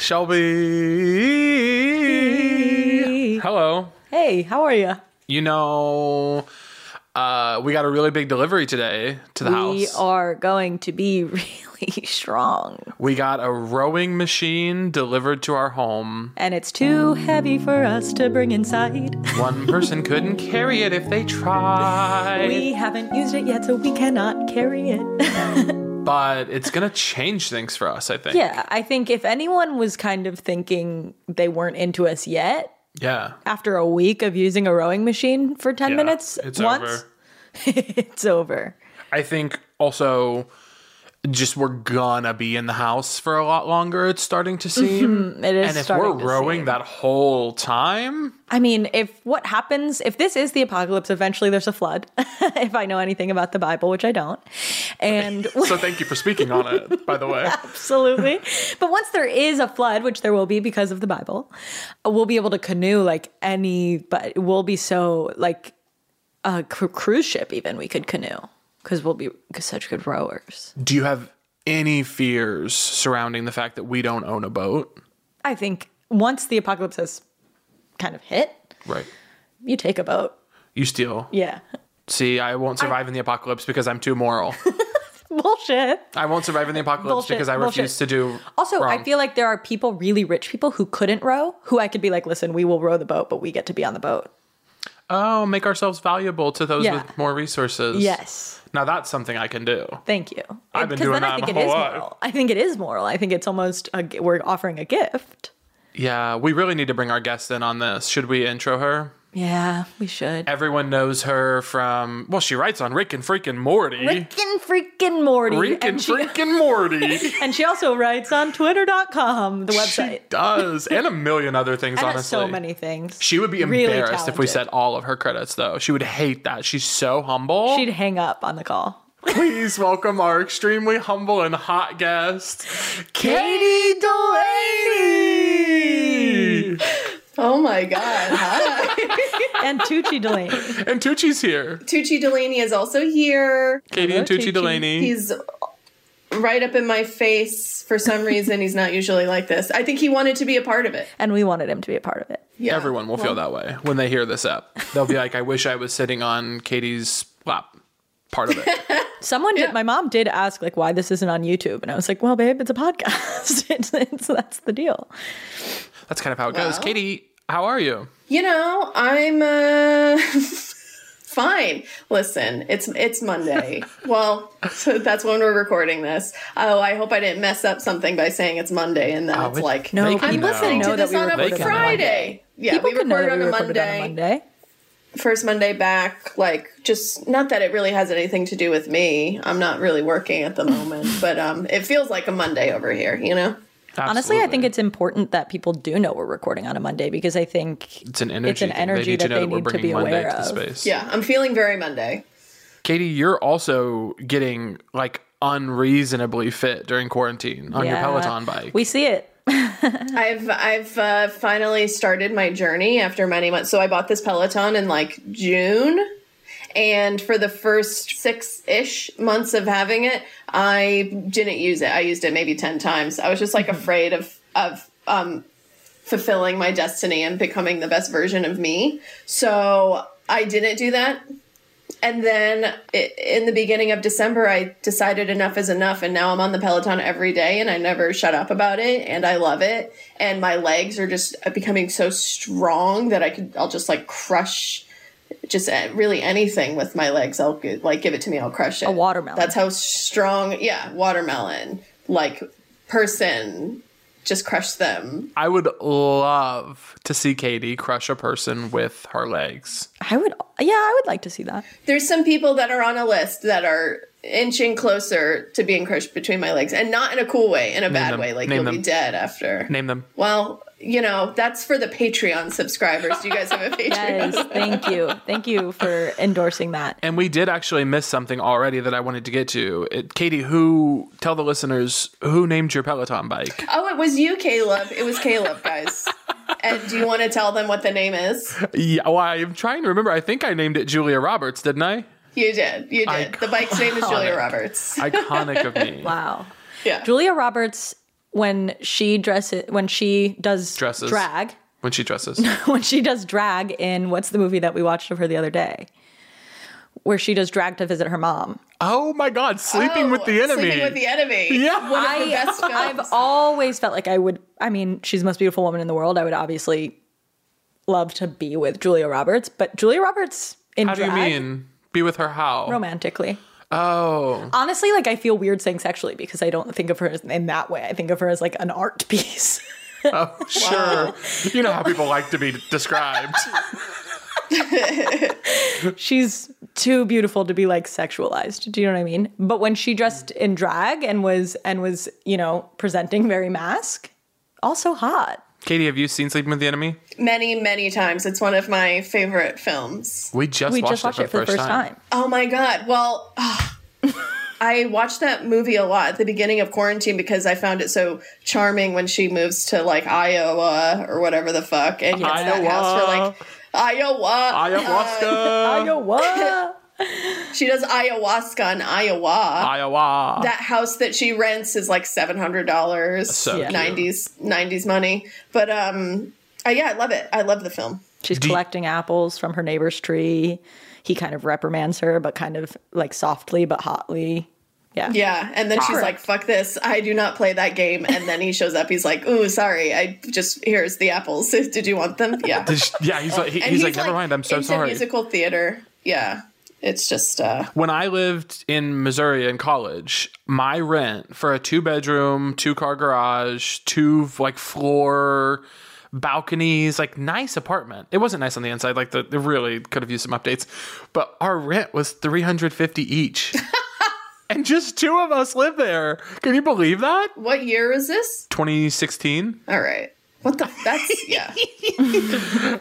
Shelby. Hello. Hey, how are you? You know, uh, we got a really big delivery today to the We house. We are going to be really strong. We got a rowing machine delivered to our home. And it's too heavy for us to bring inside. One person couldn't carry it if they tried. We haven't used it yet, so we cannot carry it. but it's gonna change things for us, I think. yeah, I think if anyone was kind of thinking they weren't into us yet, Yeah. after a week of using a rowing machine for 10 Yeah, minutes it's once, over. it's over. I think also just we're gonna be in the house for a lot longer, it's starting to seem. Mm-hmm. It is and if we're rowing seem. that whole time, I mean, if what happens, if this is the apocalypse, eventually there's a flood, if I know anything about the Bible, which I don't. And so thank you for speaking on it, by the way. absolutely. But once there is a flood, which there will be because of the Bible, we'll be able to canoe like any, but we'll be so like a cru- cruise ship, even we could canoe because we'll be such good rowers. Do you have any fears surrounding the fact that we don't own a boat? I think once the apocalypse has kind of hit, Right. you take a boat. You steal. Yeah. See, I won't survive in the apocalypse because I'm too moral. Bullshit. I won't survive in the apocalypse Bullshit, because I bullshit. refuse to do. Also, I feel like there are people, really rich people, who couldn't row, who I could be like, listen, we will row the boat, but we get to be on the boat. Oh, make ourselves valuable to those Yeah. with more resources. Yes. Now that's something I can do. Thank you. I've been doing then I that think my it is life. moral. I think it is moral. I think it's almost a, we're offering a gift. Yeah, we really need to bring our guest in on this. Should we intro her? Yeah, we should. Everyone knows her from, well, she writes on Rick and freaking Morty. Rick and freaking Morty. Rick and and, she, freaking Morty. and she also writes on twitter.com, the she website. does. And a million other things, and honestly. so many things. She would be Really embarrassed if we said all of her credits, though. She would hate that. She's so humble. She'd hang up on the call. Please welcome our extremely humble and hot guest, Caitie Delaney. Oh my God. Hi. And Tucci Delaney. And Tucci's here. Tucci Delaney is also here. Caitie and Hello, Tucci Tucci. Delaney. He's right up in my face for some reason. He's not usually like this. I think he wanted to be a part of it. And we wanted him to be a part of it. Yeah. Everyone will feel that way when they hear this app. They'll be like, I wish I was sitting on Caitie's lap. Part of it. Someone did. My mom did ask like why this isn't on YouTube, and I was like, "Well, babe, it's a podcast. it's, it's that's the deal." That's kind of how it goes. Caitie, how are you? You know, I'm uh fine. Listen, it's it's Monday. well, so that's when we're recording this. Oh, I hope I didn't mess up something by saying it's Monday and then Oh, it's it- like No, I'm know. listening know to this on a recorded on Friday. Yeah, People we could know recorded that we on a recorded Monday. on a Monday. First Monday back, like just not that it really has anything to do with me. I'm not really working at the moment, but um it feels like a Monday over here, you know? Honestly, I think it's important that people do know we're recording on a Monday because I think it's an energy. it's an thing. energy they need to that they that need to be Monday aware to of. space. Yeah, I'm feeling very Monday. Caitie, you're also getting like unreasonably fit during quarantine on your Peloton bike. We see it. I've I've uh, finally started my journey after many months. So I bought this Peloton in like June, and for the first six ish months of having it, I didn't use it. I used it maybe ten times. I was just like afraid of of um, fulfilling my destiny and becoming the best version of me. So I didn't do that. and then i in the beginning of December, I decided enough is enough, and now I'm on the Peloton every day, and I never shut up about it, and I love it, and my legs are just becoming so strong that I could, I'll just like crush. Just uh, really anything with my legs, I'll like give it to me. I'll crush it. A watermelon. That's how strong. Yeah, watermelon. Like person, just crush them. I would love to see Caitie crush a person with her legs. I would, yeah, I would like to see that. There's some people that are on a list that are inching closer to being crushed between my legs, and not in a cool way, in a bad them. way. Like Name you'll them. be dead after. Name them. Well, you know that's for the Patreon subscribers. Do you guys have a Patreon? Yes, thank you. Thank you for endorsing that. And we did actually miss something already that I wanted to get to. It, Caitie, who tell the listeners who named your Peloton bike? Oh, it was you, Caleb. It was Caleb, guys. and do you want to tell them what the name is? Yeah, well, I'm trying to remember. I think I named it Julia Roberts, didn't I? You did. You did. The bike's name is Julia Roberts. Iconic of me. Wow. Yeah. Julia Roberts, when she dresses, when she does Dresses. drag, When she dresses. when she does drag in what's the movie that we watched of her the other day, where she does drag to visit her mom. Oh my God, sleeping oh, with the Oh, enemy. Sleeping with the enemy. Yeah. One of the best films. I've always felt like I would. I mean, she's the most beautiful woman in the world. I would obviously love to be with Julia Roberts, but Julia Roberts in How do you mean? Be with her how? romantically. Oh. Honestly, like I feel weird saying sexually because I don't think of her in that way. I think of her as like an art piece. Oh, sure. You know how people like to be described. She's too beautiful to be like sexualized. Do you know what I mean? But when she dressed in drag and was and was, you know, presenting very mask, also hot. Caitie, have you seen Sleeping with the Enemy? many, many times. It's one of my favorite films. We just we watched, just watched it for the first time. Oh my god. Well, I watched that movie a lot at the beginning of quarantine because I found it so charming when she moves to like Iowa or whatever the fuck and gets that house for like Iowa. Ayahuasca. Iowa. She does ayahuasca in Iowa. Iowa. that house that she rents is like seven hundred dollars, So nineties nineties money. But um, uh, yeah, I love it. I love the film. She's Do you- collecting apples from her neighbor's tree. He kind of reprimands her, but kind of like softly but hotly. Yeah. Yeah, and then she's like, "Fuck this! I do not play that game." And then he shows up. He's like, "Ooh, sorry. I just here's the apples. Did you want them?" Yeah. Yeah, he's like, he- And he's, like, never mind. I'm so sorry. Musical theater. Yeah, it's just uh, when I lived in Missouri in college, my rent for a two bedroom, two car garage, two like floor balconies, like nice apartment. It wasn't nice on the inside, like the it really could have used some updates. But our rent was 350 each. and just two of us live there. Can you believe that? what year is this? 2016. All right. What the? That's yeah.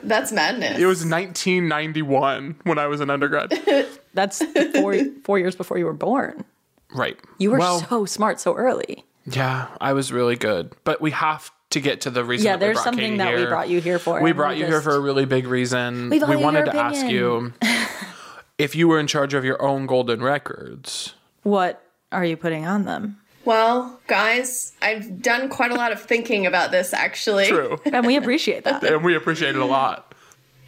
that's madness. It was 1991 when I was an undergrad. That's four four years before you were born. right. You were well, so smart so early. Yeah, I was really good. But we have to get to the reason. Yeah, that we there's brought something Caitie that we brought you here for, We brought we you here for a really big reason. We We, wanted to ask you if you were in charge of your own golden records. What are you putting on them? Well, guys. I've done quite a lot of thinking about this actually. True. And we appreciate that. and we appreciate it a lot.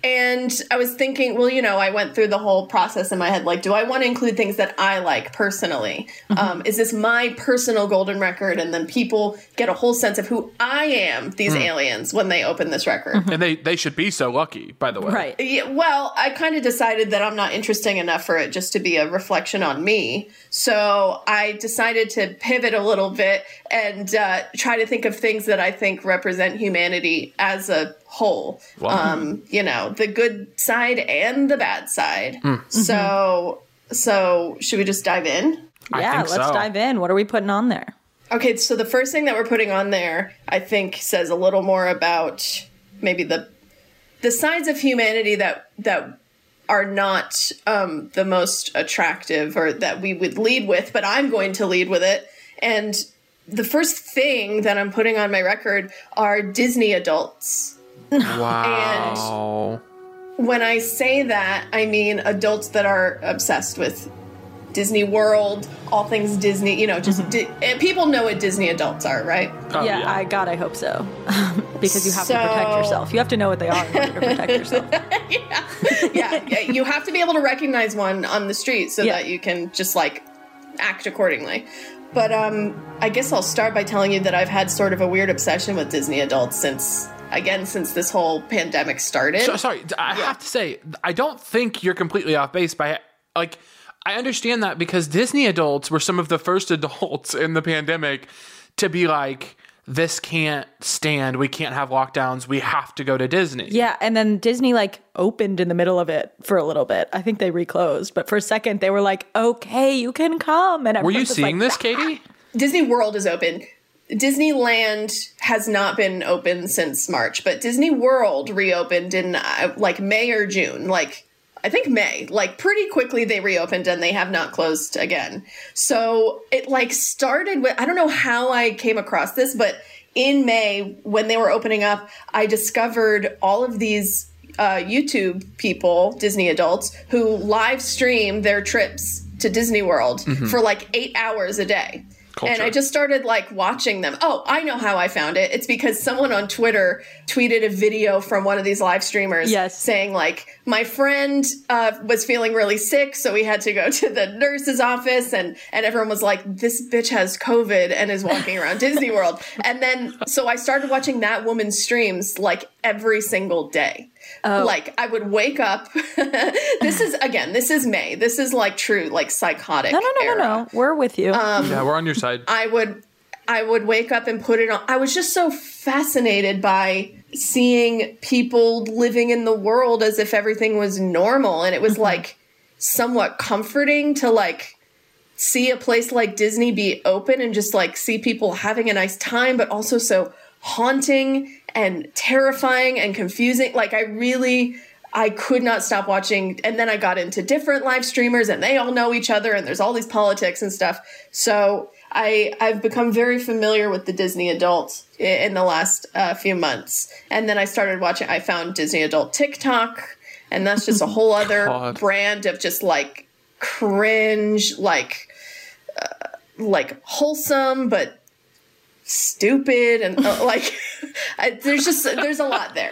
And I was thinking, well, you know, I went through the whole process in my head. Like, do I want to include things that I like personally? Mm-hmm. Um, is this my personal golden record? And then people get a whole sense of who I am, these mm. aliens, when they open this record. Mm-hmm. And they, they should be so lucky, by the way. Right. Yeah, well, I kind of decided that I'm not interesting enough for it just to be a reflection on me. So I decided to pivot a little bit and uh, try to think of things that I think represent humanity as a whole. Wow. Um, you know, the good side and the bad side. Hmm. So, so should we just dive in? I yeah, think let's so. dive in. What are we putting on there? Okay, so the first thing that we're putting on there, I think, says a little more about maybe the the sides of humanity that that are not um, the most attractive or that we would lead with, but I'm going to lead with it. And the first thing that I'm putting on my record are Disney adults. Wow. When I say that, I mean adults that are obsessed with Disney World, all things Disney. You know, just Di- people know what Disney adults are, right? Oh, yeah, I God, I hope so. because you have to protect yourself. You have to know what they are in order to protect yourself. yeah, yeah. You have to be able to recognize one on the street so Yeah. that you can just like act accordingly. But um, I guess I'll start by telling you that I've had sort of a weird obsession with Disney adults since, again, since this whole pandemic started. So, sorry, I have to say, I don't think you're completely off base by like. I understand that because Disney adults were some of the first adults in the pandemic to be like, "This can't stand. We can't have lockdowns. We have to go to Disney." Yeah, and then Disney like opened in the middle of it for a little bit. I think they reclosed, but for a second they were like, "Okay, you can come." And Were you everyone was seeing like, this, Katie? Disney World is open. Disneyland has not been open since March, but Disney World reopened in uh, like May or June. Like, I think May. Like, pretty quickly they reopened and they have not closed again. So it like started with, I don't know how I came across this, but in May, when they were opening up, I discovered all of these uh, YouTube people, Disney adults, who live stream their trips to Disney World for like eight hours a day. And I just started like watching them. Oh, I know how I found it. It's because someone on Twitter tweeted a video from one of these live streamers Yes. saying like my friend uh, was feeling really sick, so we had to go to the nurse's office, and and everyone was like, "This bitch has COVID and is walking around Disney World." And then so I started watching that woman's streams like every single day. Like I would wake up. this is again. This is May. This is like true, like psychotic. No, no, no, era. no, no. We're with you. Um, yeah, we're on your side. I would I would wake up and put it on. I was just so fascinated by seeing people living in the world as if everything was normal and it was like somewhat comforting to like see a place like Disney be open and just like see people having a nice time but also so haunting and terrifying and confusing like I really I could not stop watching and then I got into different live streamers and they all know each other and there's all these politics and stuff. So I I've become very familiar with the Disney adult in the last uh, few months. And then I started watching I found Disney adult TikTok and that's just a whole other God. brand of just like cringe like uh, like wholesome but stupid and uh, like I, there's just there's a lot there.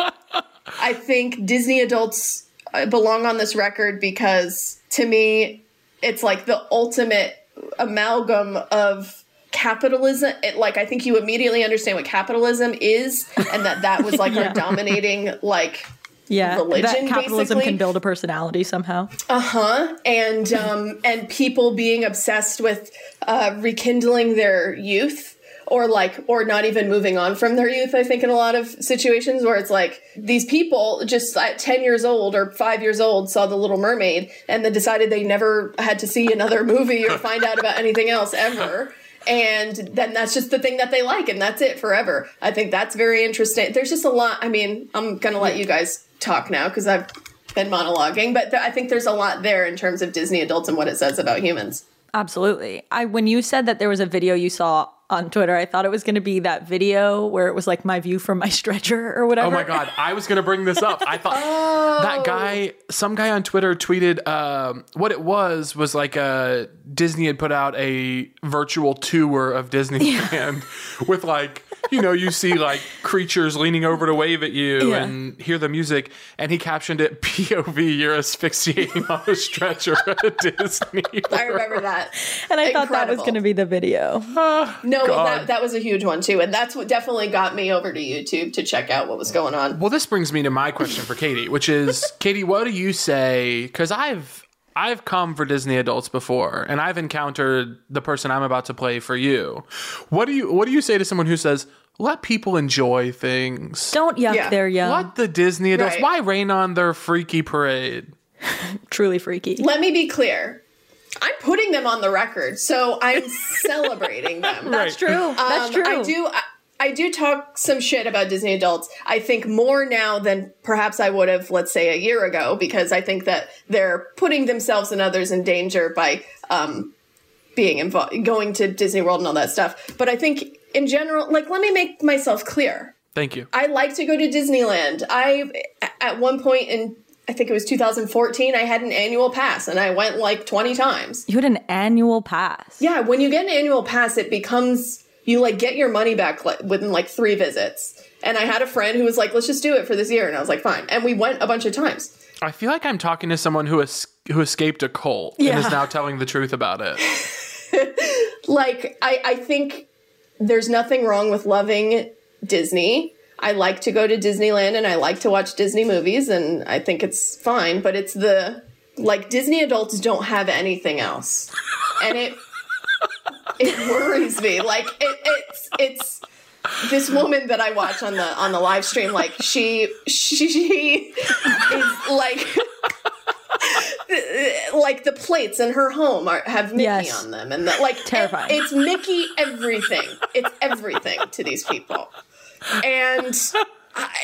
I think Disney adults uh, belong on this record because to me, it's like the ultimate amalgam of capitalism. It, like I think you immediately understand what capitalism is, and that that was like Yeah. our dominating like yeah, religion, that capitalism basically. can build a personality somehow. Uh-huh and um, and people being obsessed with uh, rekindling their youth or like or not even moving on from their youth i think in a lot of situations where it's like these people just at 10 years old or 5 years old saw the little mermaid and then decided they never had to see another movie or find out about anything else ever. And then that's just the thing that they like and that's it forever. I think that's very interesting. There's just a lot i mean i'm gonna let you guys talk now because i've been monologuing but th- i think there's a lot there in terms of disney adults and what it says about humans. Absolutely. I when you said that there was a video you saw on Twitter, I thought it was going to be that video where it was like my view from my stretcher or whatever. Oh my god, I was gonna bring this up. I thought that guy, some guy on Twitter tweeted um, what it was was like uh, Disney had put out a virtual tour of Disneyland with like you know you see like creatures leaning over to wave at you Yeah. and hear the music, and he captioned it POV you're asphyxiating on a stretcher at Disney. i remember that And I thought that was going to be the video. no well, that, that was a huge one too and that's what definitely got me over to youtube to check out what was going on Well, this brings me to my question for Caitie, which is Caitie, what do you say? Because I've I've come for Disney adults before, and I've encountered the person I'm about to play for you. What do you What do you say to someone who says, "Let people enjoy things"? Don't yuck Yeah. their young. Let the Disney adults. Right. Why rain on their freaky parade? Truly freaky. let me be clear i'm putting them on the record so i'm celebrating them That's true. That's Um, true. I do. I, I do talk some shit about Disney adults. I think more now than perhaps I would have, let's say, a year ago, because I think that they're putting themselves and others in danger by um, being involved, going to Disney World and all that stuff. But I think in general, like, let me make myself clear. Thank you. I like to go to Disneyland. I at one point in I think it was 2014, I had an annual pass and I went like 20 times. You had an annual pass. Yeah, when you get an annual pass, it becomes you like get your money back like, within like three visits. And I had a friend who was like, "Let's just do it for this year," and I was like, "Fine." And we went a bunch of times. I feel like I'm talking to someone who es- who escaped a cult and is now telling the truth about it. Like I, I think there's nothing wrong with loving Disney. I like to go to Disneyland and I like to watch Disney movies, and I think it's fine. But it's the like Disney adults don't have anything else, and it it worries me. Like it, it's it's this woman that I watch on the on the live stream. Like she she, she is like. like the plates in her home are have Mickey Yes. on them, and the, like Terrifying. It's Mickey everything. It's everything to these people, and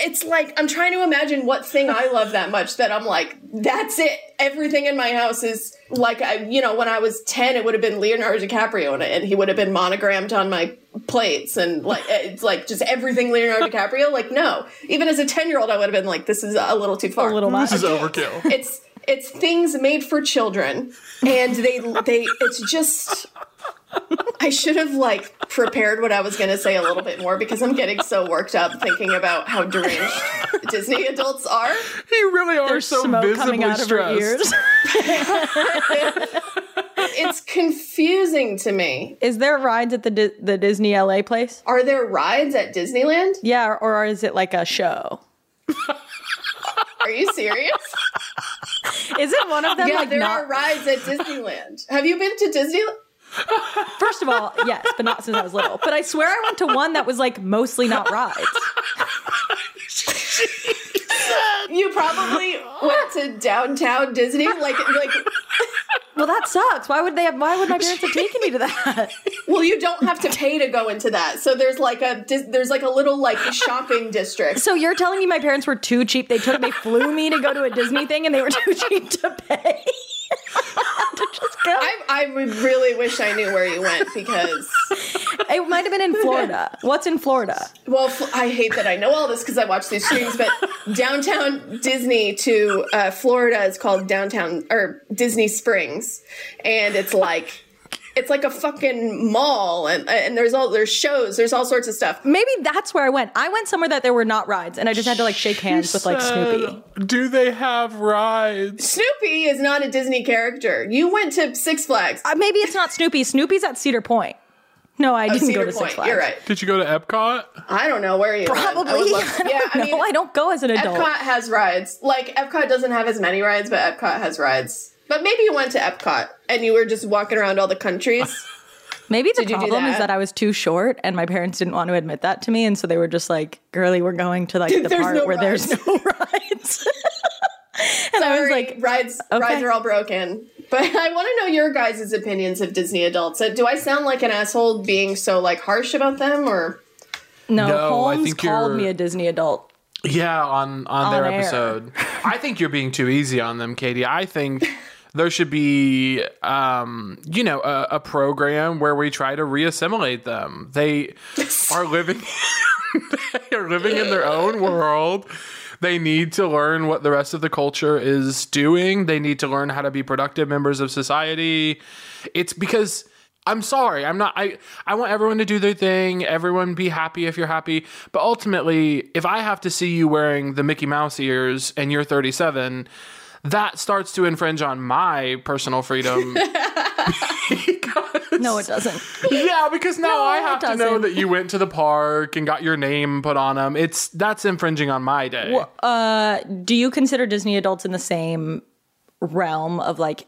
it's like I'm trying to imagine what thing I love that much that I'm like, that's it. Everything in my house is like, I, you know, when I was ten, it would have been Leonardo DiCaprio, and, and he would have been monogrammed on my plates, and like eh, it's like just everything Leonardo DiCaprio. Like, no, even as a ten year old, I would have been like, this is a little too far. A little much. This is overkill. it's it's things made for children and they they it's just I should have like prepared what I was going to say a little bit more because I'm getting so worked up thinking about how deranged Disney adults are. You really are There's so smoke visibly coming out stressed. of her ears. It's confusing to me. is there rides at the Di- the Disney LA place? Are there rides at Disneyland? Yeah, or, or is it like a show? Are you serious? Isn't one of them yeah, like there not? are rides at Disneyland. Have you been to Disneyland? First of all, yes, but not since I was little. But I swear I went to one that was like mostly not rides. You probably went to downtown Disney like like Well, that sucks. Why would they have? Why would my parents have taken me to that? Well, you don't have to pay to go into that. So there's like a there's like a little like shopping district. So you're telling me my parents were too cheap? They took, they flew me to go to a Disney thing, and they were too cheap to pay. To just go. I, I would really wish I knew where you went because it might have been in Florida. What's in Florida? well I hate that I know all this because I watch these streams. But downtown Disney to uh, Florida is called downtown or Disney Springs, and it's like it's like a fucking mall, and and there's all there's shows, there's all sorts of stuff. Maybe that's where I went. I went somewhere that there were not rides, and I just had to like shake hands with like Snoopy. Do they have rides? Snoopy is not a Disney character. You went to Six Flags. Uh, maybe it's not Snoopy. Snoopy's at Cedar Point. No, I didn't Oh, Cedar go to Point. Six Flags. You're right. Did you go to Epcot? I don't know where you went. I would Probably. love- I don't yeah, I know. mean, I don't go as an adult. Epcot has rides. Like Epcot doesn't have as many rides, but Epcot has rides. But maybe you went to Epcot and you were just walking around all the countries. Maybe the Did problem is that? that I was too short, and my parents didn't want to admit that to me, and so they were just like, "Girlie, we're going to like the There's part no where there's no rides." and I was like, rides okay. rides are all broken. But I want to know your guys' opinions of Disney adults. Uh, Do I sound like an asshole being so like harsh about them, or "No." No, I Holmes think called you're- me a Disney adult. Yeah, on on, their air. episode. I think you're being too easy on them, Caitie. I think there should be, um, you know, a, a program where we try to reassimilate them. They are living, they are living in their own world. They need to learn what the rest of the culture is doing. They need to learn how to be productive members of society. It's because I'm sorry, I'm not I I want everyone to do their thing, everyone be happy if you're happy, but ultimately, if I have to see you wearing the Mickey Mouse ears and you're 37, that starts to infringe on my personal freedom. No, it doesn't. yeah, because now I have to know that you went to the park and got your name put on them. It's that's infringing on my day. uh, Do you consider Disney adults in the same realm of like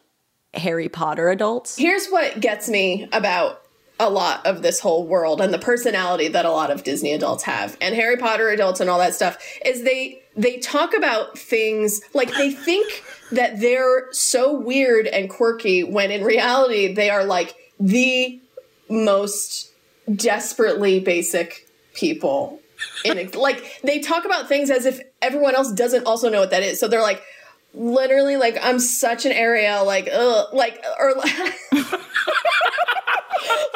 Harry Potter adults? here's what gets me about a lot of this whole world and the personality that a lot of Disney adults have and Harry Potter adults and all that stuff is they they talk about things like they think that they're so weird and quirky when in reality they are like the most desperately basic people in it. like they talk about things as if everyone else doesn't also know what that is so they're like literally like I'm such an area like ugh, like or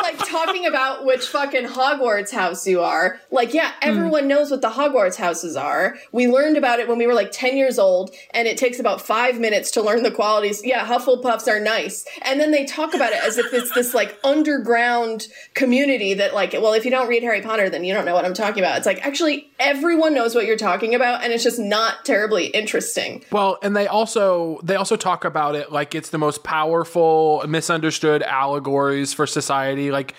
like talking about which fucking Hogwarts house you are. Like, yeah, everyone knows what the Hogwarts houses are. We learned about it when we were like 10 years old, and it takes about five minutes to learn the qualities. Yeah, Hufflepuffs are nice. And then they talk about it as if it's this like underground community that, like, well, if you don't read Harry Potter, then you don't know what I'm talking about. It's like, actually, everyone knows what you're talking about, and it's just not terribly interesting. Well, and they also they also talk about it like it's the most powerful, misunderstood allegories for society. Like,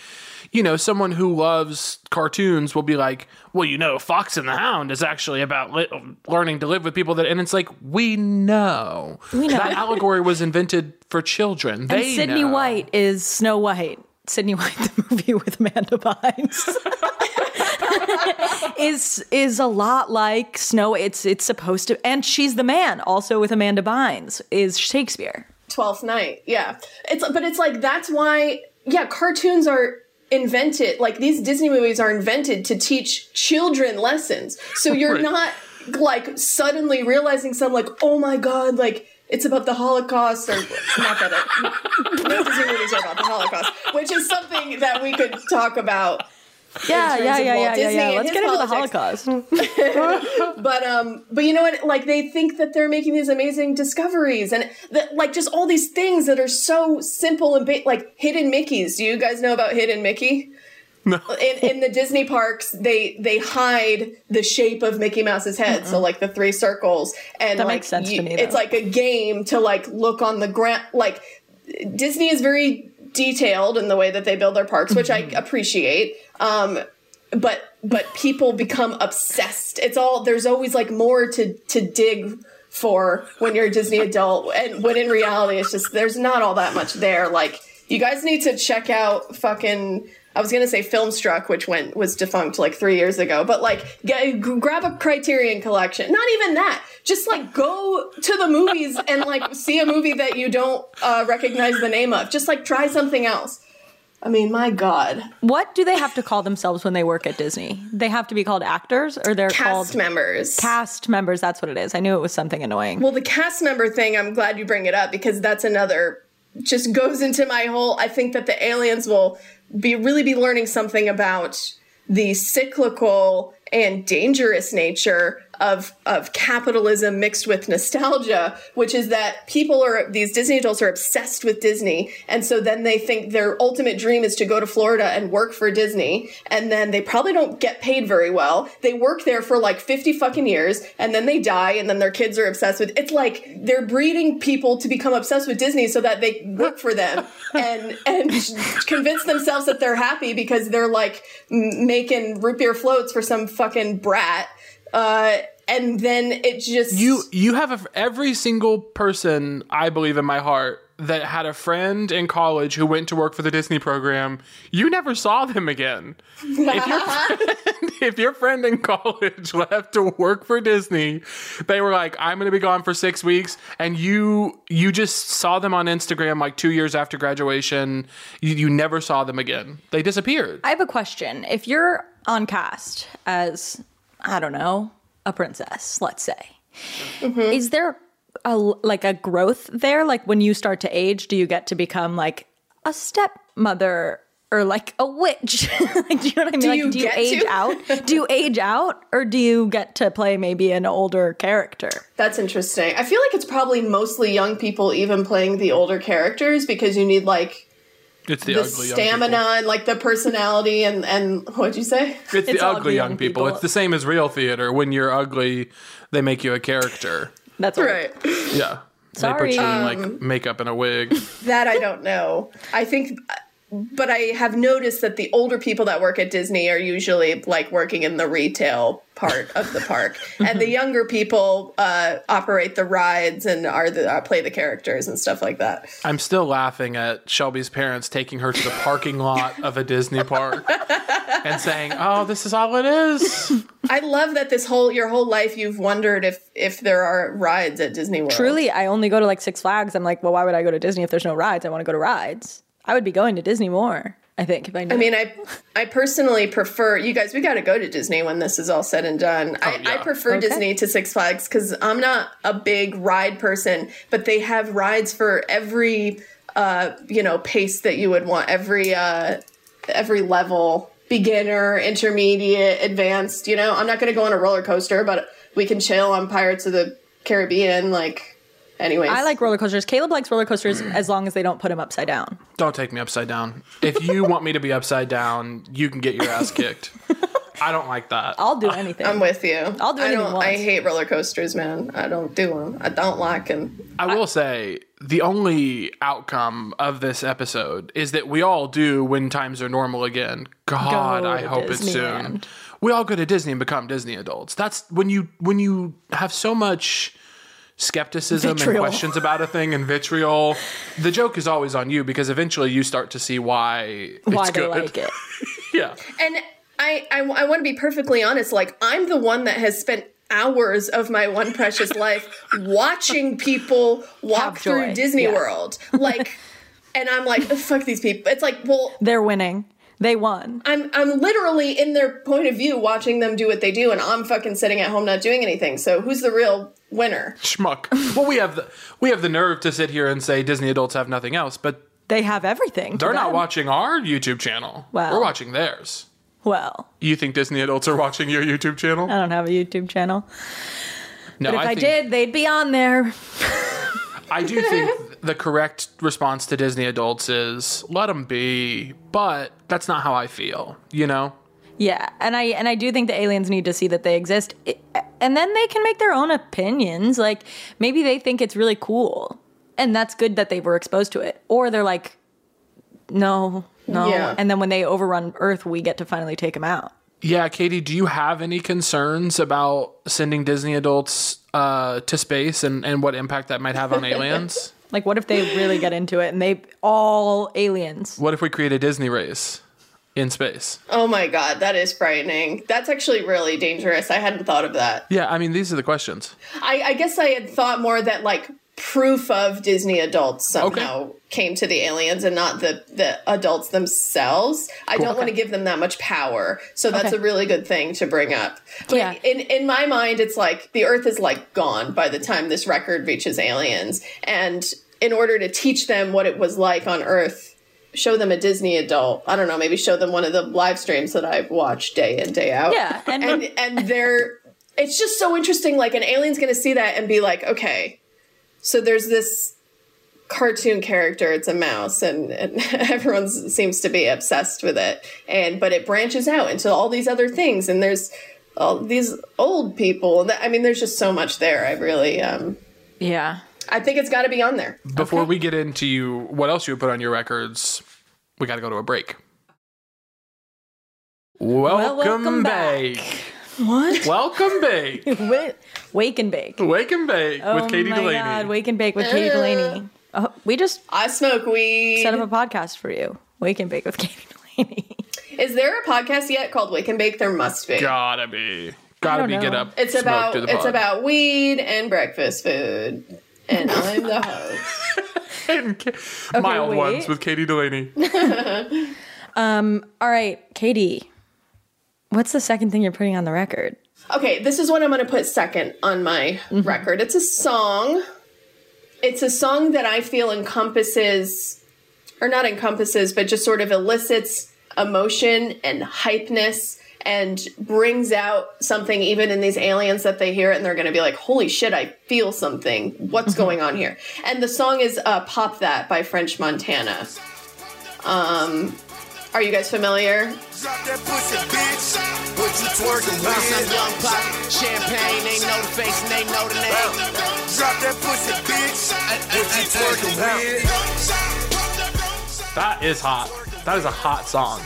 you know, someone who loves cartoons will be like, "Well, you know, Fox and the Hound is actually about li- learning to live with people that," and it's like, we know, We know. that allegory was invented for children. And They Sydney know. White is Snow White. Sydney White, the movie with Amanda Bynes, is is a lot like Snow. It's it's supposed to, and she's the man. Also with Amanda Bynes is Shakespeare. Twelfth Night. Yeah, it's but it's like that's why. Yeah, cartoons are invented. Like these Disney movies are invented to teach children lessons. So you're Right. not like suddenly realizing some like, oh my god, like it's about the Holocaust or not that no Disney movies are about the Holocaust, which is something that we could talk about. Yeah, terms yeah, of yeah, Walt yeah, yeah, Disney yeah. and Let's his get into the. Holocaust. But um, but you know what? Like they think that they're making these amazing discoveries and that like just all these things that are so simple and ba- like hidden Mickey's. Do you guys know about hidden Mickey? No. In, in the Disney parks, they they hide the shape of Mickey Mouse's head, so like the three circles, and That like makes sense to you- me, It's like a game to like look on the ground. Like Disney is very detailed in the way that they build their parks, which I Mm-hmm. appreciate. Um, but but people become obsessed. It's all there's always like more to to dig for when you're a Disney adult, and when in reality it's just there's not all that much there. Like you guys need to check out fucking. I was gonna say Filmstruck, which went was defunct like three years ago, but like g- grab a Criterion collection. Not even that. Just like go to the movies and like see a movie that you don't uh, recognize the name of. Just like try something else. I mean, my God. What do they have to call themselves when they work at Disney? They have to be called actors, or they're Cast called members. cast members. That's what it is. I knew it was something annoying. Well, the cast member thing, I'm glad you bring it up because that's another just goes into my whole I think that the aliens will be really be learning something about the cyclical and dangerous nature of of capitalism mixed with nostalgia, which is that people are these Disney adults are obsessed with Disney, and so then they think their ultimate dream is to go to Florida and work for Disney, and then they probably don't get paid very well. They work there for like 50 fucking years, and then they die, and then their kids are obsessed with it's like they're breeding people to become obsessed with Disney so that they work for them and and convince themselves that they're happy because they're like m- making root beer floats for some fucking brat. Uh, and then it just You you have a, every single person I believe in my heart that had a friend in college who went to work for the Disney program. You never saw them again. If your friend, if your friend in college left to work for Disney, they were like, "I'm going to be gone for six weeks," and you you just saw them on Instagram like two years after graduation. You, you never saw them again. They disappeared. I have a question. If you're on cast as, I don't know, a princess, let's say, mm-hmm. is there a like a growth there? Like when you start to age, do you get to become like a stepmother or like a witch? like, do you know what I mean? Do like, you do you age to? out? Do you age out, or do you get to play maybe an older character? That's interesting. I feel like it's probably mostly young people even playing the older characters because you need like It's the, the ugly stamina people. and like the personality and and what'd you say? It's, It's the all ugly young young people. people. It's the same as real theater. When you're ugly, they make you a character. That's right. Yeah. Sorry. They put you in Um, like makeup and a wig. That I don't know. I think but I have noticed that the older people that work at Disney are usually like working in the retail part of the park, and the younger people uh, operate the rides and are the uh, play the characters and stuff like that. I'm still laughing at Shelby's parents taking her to the parking lot of a Disney park and saying, "Oh, this is all it is." I love that this whole your whole life you've wondered if if there are rides at Disney World. Truly, I only go to like Six Flags. I'm like, well, why would I go to Disney if there's no rides? I want to go to rides. I would be going to Disney more. I think if I knew. I mean, I I personally prefer you guys. We got to go to Disney when this is all said and done. I, yeah. I prefer Okay. Disney to Six Flags because I'm not a big ride person, but they have rides for every uh, you know, pace that you would want every uh, every level beginner, intermediate, advanced. You know, I'm not going to go on a roller coaster, but we can chill on Pirates of the Caribbean. Like, anyways, I like roller coasters. Caleb likes roller coasters mm. as long as they don't put him upside down. Don't take me upside down. If you want me to be upside down, you can get your ass kicked. I don't like that. I'll do anything. I'm with you. I'll do I anything don't. once. I hate roller coasters, man. I don't do them. I don't like them. I will say the only outcome of this episode is that we all do when times are normal again. God, Go I to hope it's soon. Disneyland. We all go to Disney and become Disney adults. That's when you when you have so much skepticism and questions about a thing and vitriol. The joke is always on you because eventually you start to see why Why it's they good. like it. And yeah. I, I, I want to be perfectly honest. Like, I'm the one that has spent hours of my one precious life watching people walk through. Disney Yeah. World. Like, and I'm like, fuck these people. It's like, well, They're winning. They won. I'm I'm literally in their point of view, watching them do what they do, and I'm fucking sitting at home not doing anything. So who's the real winner? Schmuck. well, we have the we have the nerve to sit here and say Disney adults have nothing else, but They have everything. they're not watching our YouTube channel. Well. We're watching theirs. Well, You think Disney adults are watching your YouTube channel? I don't have a YouTube channel. no, But if I, think, did, they'd be on there. I do think the correct response to Disney adults is let them be, but that's not how I feel. You know? Yeah, and I and I do think the aliens need to see that they exist, I- and then they can make their own opinions. Like maybe they think it's really cool, and that's good that they were exposed to it, or they're like, no, no, Yeah. and then when they overrun Earth, we get to finally take them out. Yeah, Caitie, do you have any concerns about sending Disney adults uh, to space and, and what impact that might have on aliens? Like, what if they really get into it and they all aliens? what if we create a Disney race in space? Oh my god, that is frightening. That's actually really dangerous. I hadn't thought of that. Yeah, I mean, these are the questions. I, I guess I had thought more that like proof of Disney adults somehow came to the aliens and not the the adults themselves. I don't want to give them that much power. So that's Okay. a really good thing to bring up. But Yeah. in in my mind it's like the earth is like gone by the time this record reaches aliens and in order to teach them what it was like on earth show them a Disney adult. I don't know, maybe show them one of the live streams that I've watched day in day out Yeah, and, and and they're it's just so interesting like an alien's gonna see that and be like okay so there's this cartoon character it's a mouse and, and everyone seems to be obsessed with it and but it branches out into all these other things and there's all these old people that i mean there's just so much there i really um yeah, i think it's got to be on there Before we get into you, what else you would put on your records, we got to go to a break. Welcome, welcome back. back. What? Welcome back. Wa- Wake and bake. Wake and bake oh with Caitie my Delaney. God, wake and bake with Caitie Delaney. Oh, we just i smoke weed set up a podcast for you. Wake and bake with Caitie Delaney. is there a podcast yet called wake and bake there must be Gotta be. Gotta don't be. Get know. up. It's smoke about through the it's pod. about weed and breakfast food, and I'm the host. And Ka- mild wait. ones with Caitie Delaney. Um, all right, Caitie. What's the second thing you're putting on the record? Okay, this is what I'm going to put second on my record. It's a song. It's a song that I feel encompasses, or not encompasses, but just sort of elicits emotion and hypeness and brings out something even in these aliens that they hear it and they're going to be like, holy shit, I feel something. What's going on here? And the song is uh, Pop That by French Montana. Um, are you guys familiar? Drop that pussy, bitch. What you twerking with? Some young pop, champagne, they know the face and they know the name. Drop that pussy, bitch. What you twerking with? That is hot. That is a hot song.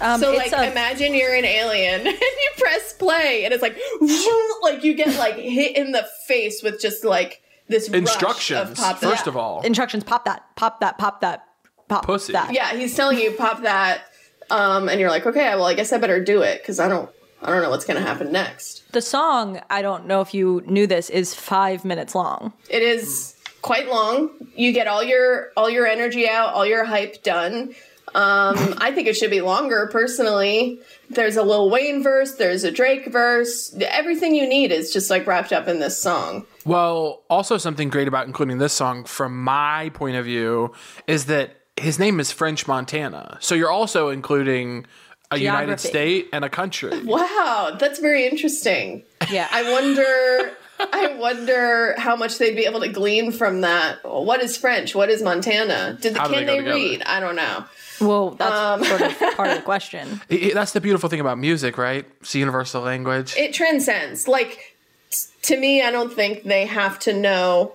Um, So it's like a- imagine you're an alien and you press play and it's like like you get like hit in the face with just like this rush of Instructions. pop First that. of all, instructions. Pop that. Pop that. Pop that. Pop Pussy. that. Yeah, he's telling you pop that um and you're like, "Okay, well I guess I better do it cuz I don't I don't know what's going to happen next." The song, I don't know if you knew this, is five minutes long. It is quite long. You get all your all your energy out, all your hype done. Um, I think it should be longer personally. There's a Lil Wayne verse, there's a Drake verse. Everything you need is just like wrapped up in this song. Well, also something great about including this song from my point of view is that his name is French Montana. So you're also including a United State and a country. Wow, that's very interesting. Yeah. I wonder. I wonder how much they'd be able to glean from that. What is French? What is Montana? Did How do can they they, read? I don't know. Well, that's Um, sort of part of the question. I- I- That's the beautiful thing about music, right? It's a universal language. It transcends. Like t- to me, I don't think they have to know.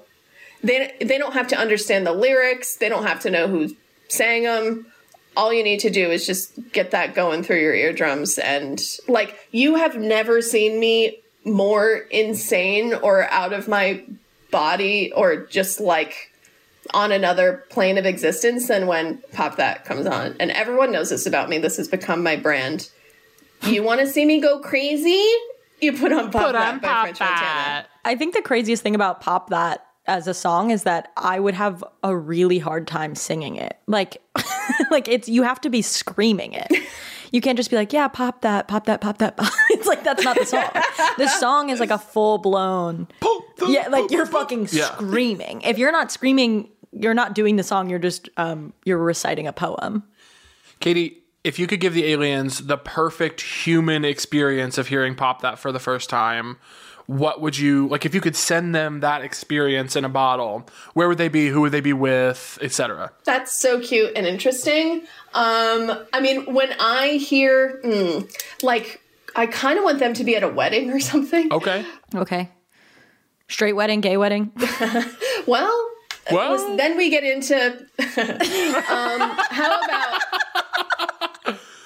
They they don't have to understand the lyrics. They don't have to know who sang them. All you need to do is just get that going through your eardrums and like you have never seen me more insane or out of my body or just like on another plane of existence than when Pop That comes on. And everyone knows this about me. This has become my brand. You want to see me go crazy? You put on Pop That by French Montana. I think the craziest thing about Pop That as a song is that I would have a really hard time singing it. Like like it's you have to be screaming it. You can't just be like, yeah, pop that, pop that, pop that. Pop. It's like that's not the song. the song is like a full blown Yeah, like you're fucking Yeah. screaming. If you're not screaming, you're not doing the song, you're just um you're reciting a poem. Caitie, if you could give the aliens the perfect human experience of hearing Pop That for the first time, what would you like if you could send them that experience in a bottle? Where would they be? Who would they be with, etc.? That's so cute and interesting. Um, I mean, when I hear, mm, like, I kind of want them to be at a wedding or something. Okay. Okay. Straight wedding, gay wedding. Well, Well, then we get into um, how about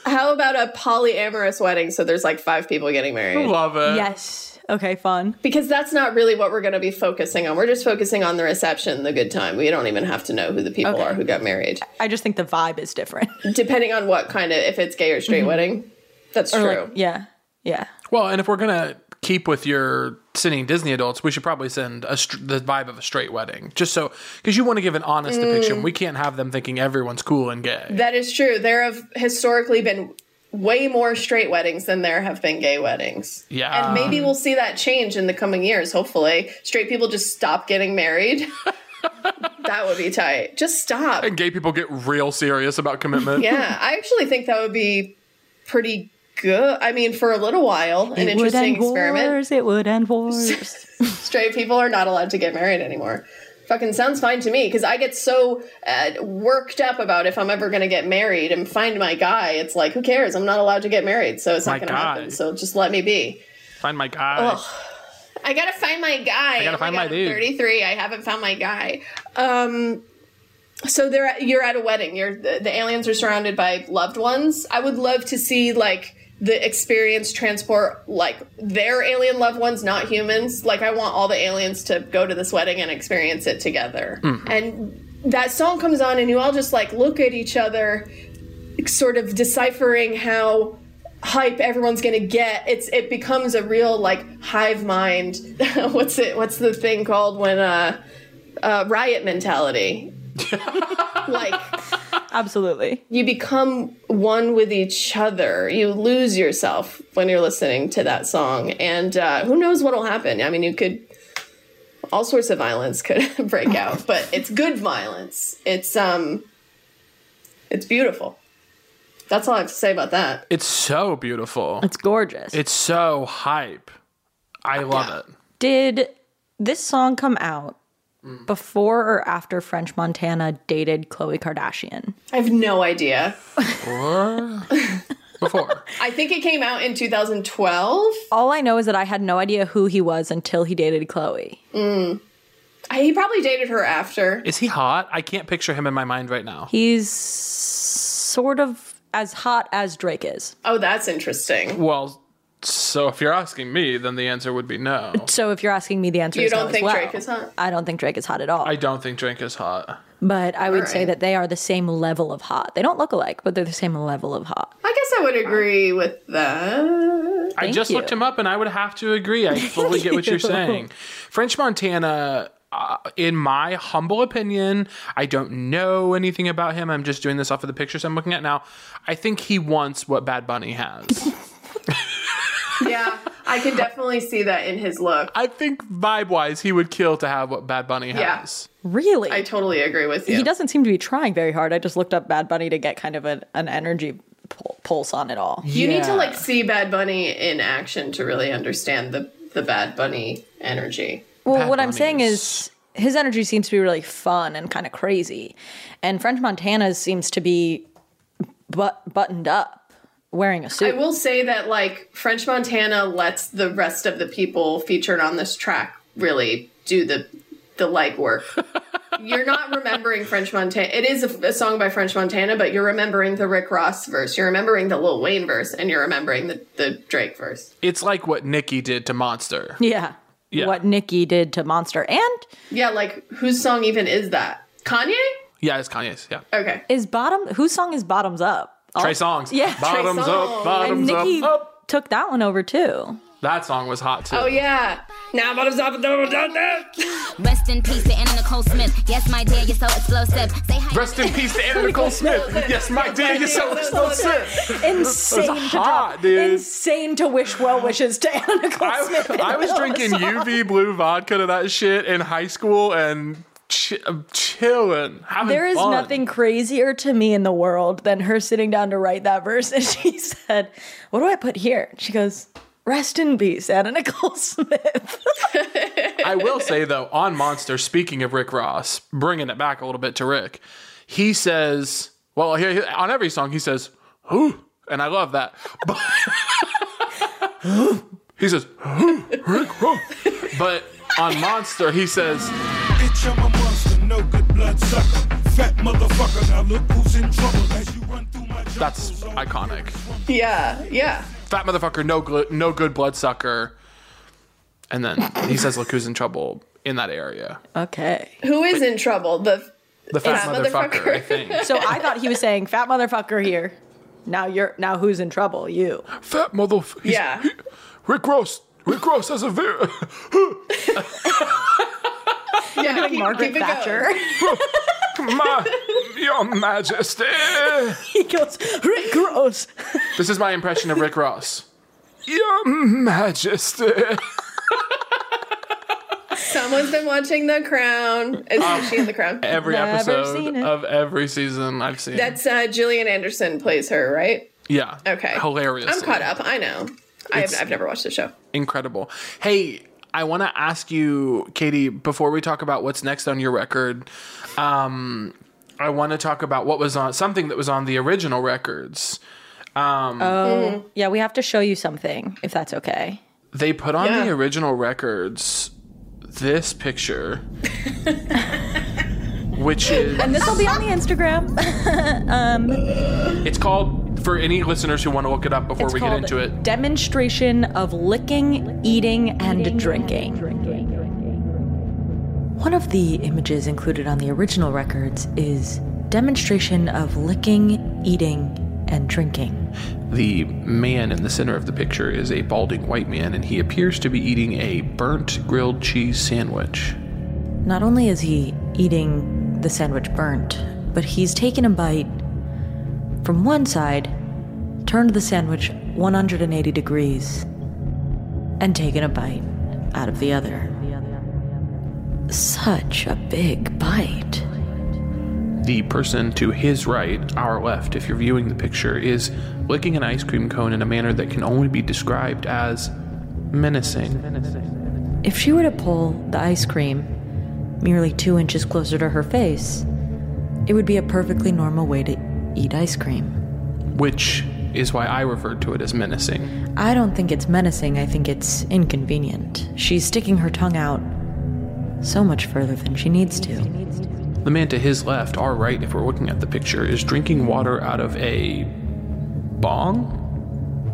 how about a polyamorous wedding? So there's like five people getting married. love it. yes. Okay, fun. Because that's not really what we're going to be focusing on. We're just focusing on the reception, the good time. We don't even have to know who the people Okay. are who got married, I just think the vibe is different. depending on what kind of if it's gay or straight mm-hmm. wedding. That's Or true. like, yeah. Yeah. Well, and if we're gonna keep with your sending Disney adults, we should probably send a str- the vibe of a straight wedding, just so because you want to give an honest depiction. Mm. We can't have them thinking everyone's cool and gay. That is true. There have historically been way more straight weddings than there have been gay weddings. Yeah. And maybe we'll see that change in the coming years, hopefully. Straight people just stop getting married. that would be tight. Just stop. and gay people get real serious about commitment. Yeah, I actually think that would be pretty good. I mean, for a little while, an interesting experiment. Wars, it would end wars. Straight people are not allowed to get married anymore. Fucking sounds fine to me because I get so uh, worked up about if I'm ever going to get married and find my guy. It's like, who cares? I'm not allowed to get married, so it's My not going to happen. So just let me be. Find my guy. Ugh. I gotta find my guy. I gotta find my I'm dude. 33. I haven't found my guy. Um, so they're at, you're at a wedding. You're the, the aliens are surrounded by loved ones. I would love to see like the experience transport like their alien loved ones, not humans. Like I want all the aliens to go to this wedding and experience it together. And that song comes on, and you all just like look at each other, sort of deciphering how hype everyone's gonna get it's it becomes a real like hive mind what's it what's the thing called when uh uh riot mentality like Absolutely. you become one with each other you lose yourself when you're listening to that song and uh who knows what'll happen i mean you could all sorts of violence could break out but it's good violence it's um it's beautiful that's all i have to say about that It's so beautiful. It's gorgeous. It's so hype. I love Yeah. it. Did this song come out Mm. before or after French Montana dated Khloe Kardashian? I have no idea. Or before. I think it came out in 2012. All I know is that I had no idea who he was until he dated Khloe. Mm. I- He probably dated her after. Is he hot? I can't picture him in my mind right now. He's sort of as hot as Drake is. Oh, that's interesting. Well, so if you're asking me, then the answer would be no. So if you're asking me, the answer You is no don't as think well. Drake is hot? I don't think Drake is hot at all. I don't think Drake is hot. but I would say right. that they are the same level of hot. They don't look alike, but they're the same level of hot. I guess I would agree with that. I Thank just you. looked him up and I would have to agree. I fully get what you're saying. French Montana, uh, in my humble opinion, I don't know anything about him. I'm just doing this off of the pictures I'm looking at now. I think he wants what Bad Bunny has. Yeah. I can definitely see that in his look. I think vibe wise, he would kill to have what Bad Bunny Yeah. has. Really? I totally agree with you. He doesn't seem to be trying very hard. I just looked up Bad Bunny to get kind of an, an energy pul- pulse on it all. You need to like see Bad Bunny in action to really understand the the Bad Bunny energy. Well, Bad what I'm saying is- is his energy seems to be really fun and kind of crazy, and French Montana seems to be but buttoned up, wearing a suit. I will say that like French Montana lets the rest of the people featured on this track really do the the legwork. you're not remembering French Montana. It is a, a song by French Montana, but you're remembering the Rick Ross verse. You're remembering the Lil Wayne verse, and you're remembering the, the Drake verse. It's like what Nicki did to Monster. yeah. Yeah. What Nicki did to Monster, and Yeah, like whose song even is that? Kanye? Yeah, it's Kanye's. Yeah. Okay. is bottom whose song is Bottoms Up? Trey Songz. Yeah, Trey Bottoms Songz. up, and bottoms Nicki up, up. took that one over too. That song was hot too. Oh yeah. Now bottoms up, bottoms up. Rest in peace to Anna Nicole Smith. Yes, my dear, you're so explosive. Say hi. Rest in peace to Anna Nicole Smith. Yes, my dear, you're so explosive. Insane to hot, drop, dude. insane to wish well wishes to Anna Nicole I, Smith. in I was middle of the drinking song. UV blue vodka to that shit in high school and ch- chilling. There is fun. nothing crazier to me in the world than her sitting down to write that verse. And she said, What do I put here? She goes, Rest in peace, Anna Nicole Smith. I will say though, on Monster, speaking of Rick Ross, bringing it back a little bit to Rick, he says, well, he, he- on every song he says, "Who," and I love that. But he says, "Who, Rick Ross," but on Monster he says, no good blood sucker. Fat motherfucker, now look who's in trouble as you run through my "That's iconic." Yeah, yeah. Fat motherfucker, no gl- no good bloodsucker. And then he says, "Look who's in trouble in that area." okay. Who is in trouble? The The fat Fat motherfucker, motherfucker. I think. So I thought he was saying, Fat motherfucker here. Now you're now who's in trouble? You. Fat motherfucker. Yeah. Rick Ross. Rick Ross has a very. yeah, keep, Margaret keep Thatcher. going. My, your Majesty. he goes, Rick Gross. This is my impression of Rick Ross. Your Majesty. Someone's been watching The Crown. Is she in The Crown? Every Never episode of every season I've seen. That's uh, Gillian Anderson plays her, right? yeah. Okay. Hilarious. I'm caught up. I know. I have, I've never watched the show. Incredible. Hey, I want to ask you, Caitie, before we talk about what's next on your record, um, I want to talk about what was on something that was on the original records. Um, oh, mm-hmm. Yeah, we have to show you something, if that's okay. They put on Yeah. the original records this picture, which is And this will be on the Instagram. Um, it's called for any listeners who want to look it up before It's we get into it. Demonstration of licking, eating, and drinking. One of the images included on the original records is demonstration of licking, eating, and drinking. The man in the center of the picture is a balding white man, and he appears to be eating a burnt grilled cheese sandwich. Not only is he eating the sandwich burnt, but he's taken a bite from one side, turned the sandwich 180 degrees, and taken a bite out of the other. Such a big bite. The person to his right, our left, if you're viewing the picture, is licking an ice cream cone in a manner that can only be described as menacing. If she were to pull the ice cream merely two inches closer to her face, it would be a perfectly normal way to eat ice cream. Which is why I referred to it as menacing. I don't think it's menacing, I think it's inconvenient. She's sticking her tongue out so much further than she needs to. The man to his left, our right, if we're looking at the picture, is drinking water out of a bong?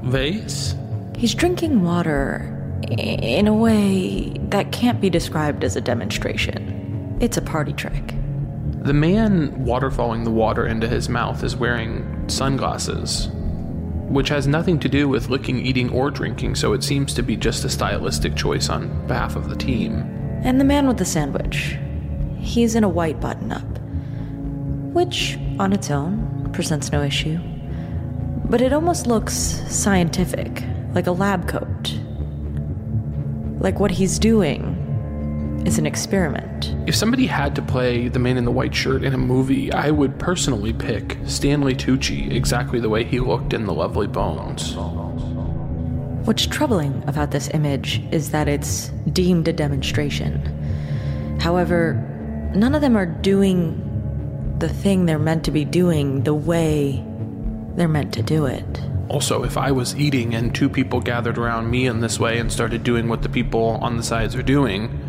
Vase? He's drinking water in a way that can't be described as a demonstration. It's a party trick. The man waterfalling the water into his mouth is wearing sunglasses, which has nothing to do with licking, eating, or drinking, so it seems to be just a stylistic choice on behalf of the team. And the man with the sandwich. He's in a white button up, which on its own presents no issue. But it almost looks scientific, like a lab coat. like what he's doing is an experiment. If somebody had to play the man in the white shirt in a movie, I would personally pick Stanley Tucci exactly the way he looked in The Lovely Bones. What's troubling about this image is that it's deemed a demonstration. However, none of them are doing the thing they're meant to be doing the way they're meant to do it. Also, if I was eating and two people gathered around me in this way and started doing what the people on the sides are doing,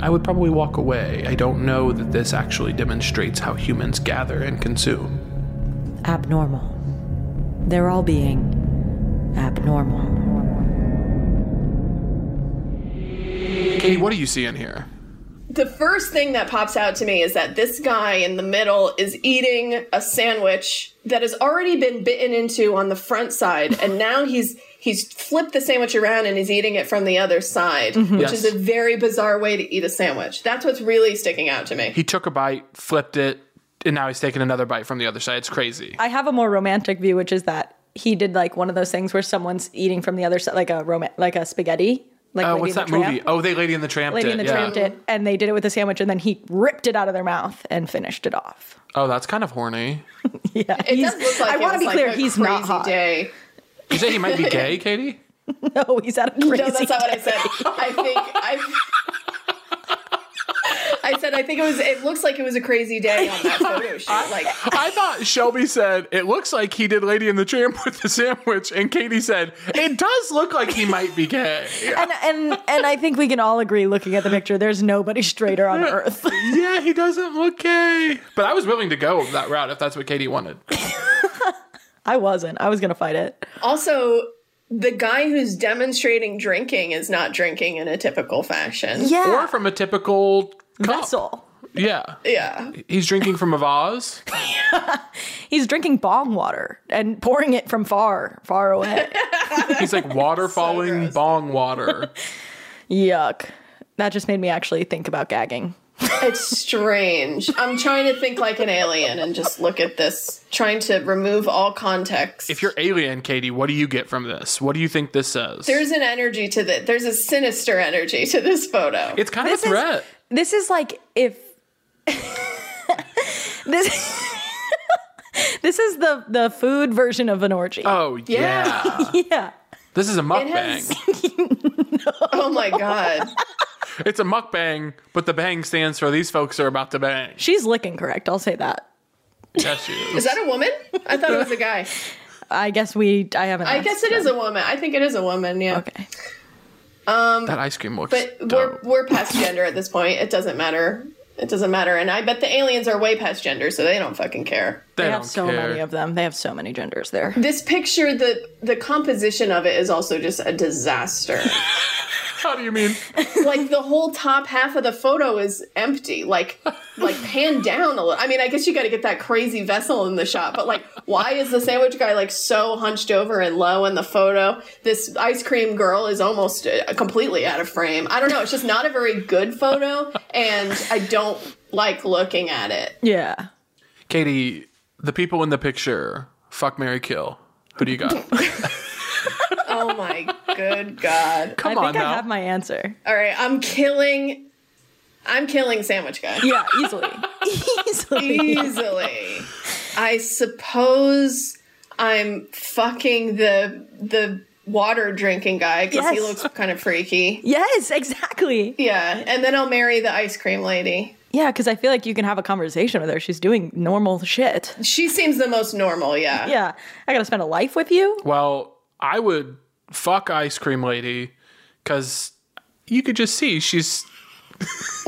I would probably walk away. I don't know that this actually demonstrates how humans gather and consume. Abnormal. They're all being abnormal. Caitie, what do you see in here? The first thing that pops out to me is that this guy in the middle is eating a sandwich that has already been bitten into on the front side, and now he's he's flipped the sandwich around and he's eating it from the other side, mm-hmm. which Yes. is a very bizarre way to eat a sandwich. That's what's really sticking out to me. He took a bite, flipped it, and now he's taking another bite from the other side. It's crazy. I have a more romantic view, which is that he did like one of those things where someone's eating from the other side, like a rom- like a spaghetti. Like Oh, what's that Tramp. movie? Oh, they Lady and the Tramp Lady did. and the yeah. Tramp did, and they did it with a sandwich, and then he ripped it out of their mouth and finished it off. Oh, that's kind of horny. Yeah, It he's- does look like I want to be like clear, a he's not crazy hot. day. You say he might be gay, Caitie? No, he's out of crazy. No, that's not what I said. I think I. I said I think it was. It looks like it was a crazy day on that photo shoot. Like I thought Shelby said it looks like he did Lady in the Tramp with the sandwich, and Caitie said it does look like he might be gay. and and and I think we can all agree, looking at the picture, there's nobody straighter on earth. yeah, he doesn't look gay. But I was willing to go that route if that's what Caitie wanted. I wasn't. I was gonna fight it. also. The guy who's demonstrating drinking is not drinking in a typical fashion. Yeah, Or from a typical cup. vessel. Yeah. Yeah. He's drinking from a vase. He's drinking bong water and pouring it from far, far away. He's like water falling bong water. Yuck. That just made me actually think about gagging. It's strange. I'm trying to think like an alien and just look at this, trying to remove all context. If you're alien, Caitie, what do you get from this? What do you think this says? There's an energy to this. There's a sinister energy to this photo. it's kind of a This is- threat. This is like if this This is the the food version of an orgy. oh yeah. yeah. This is a It mukbang. has- oh my god. It's a mukbang, but the bang stands for these folks are about to bang. She's licking correct, I'll say that. Yes, she is. Is that a woman? I thought it was a guy. I guess we I haven't I guess it is a woman. I think it is a woman. Yeah. Okay. Um, that ice cream looks But we're we're past gender at this point. It doesn't matter. It doesn't matter. And I bet the aliens are way past gender, so they don't fucking care. They, They have so care. many of them. They have so many genders there. This picture, the the composition of it is also just a disaster. How do you mean? like the whole top half of the photo is empty. Like like pan down a little. I mean, I guess you got to get that crazy vessel in the shot. But like, why is the sandwich guy like so hunched over and low in the photo? This ice cream girl is almost uh, completely out of frame. I don't know. It's just not a very good photo, and I don't like looking at it. Yeah. Caitie, the people in the picture, fuck Mary Kill. Who do you got? Oh my good god! Come I on think now. I have my answer. All right, I'm killing. I'm killing sandwich guy. Yeah, easily. easily. easily. I suppose I'm fucking the the water drinking guy because he looks kind of freaky. Yes, exactly. Yeah, and then I'll marry the ice cream lady. Yeah, because I feel like you can have a conversation with her. She's doing normal shit. She seems the most normal. Yeah. Yeah. I gotta spend a life with you. well, I would fuck ice cream lady because you could just see she's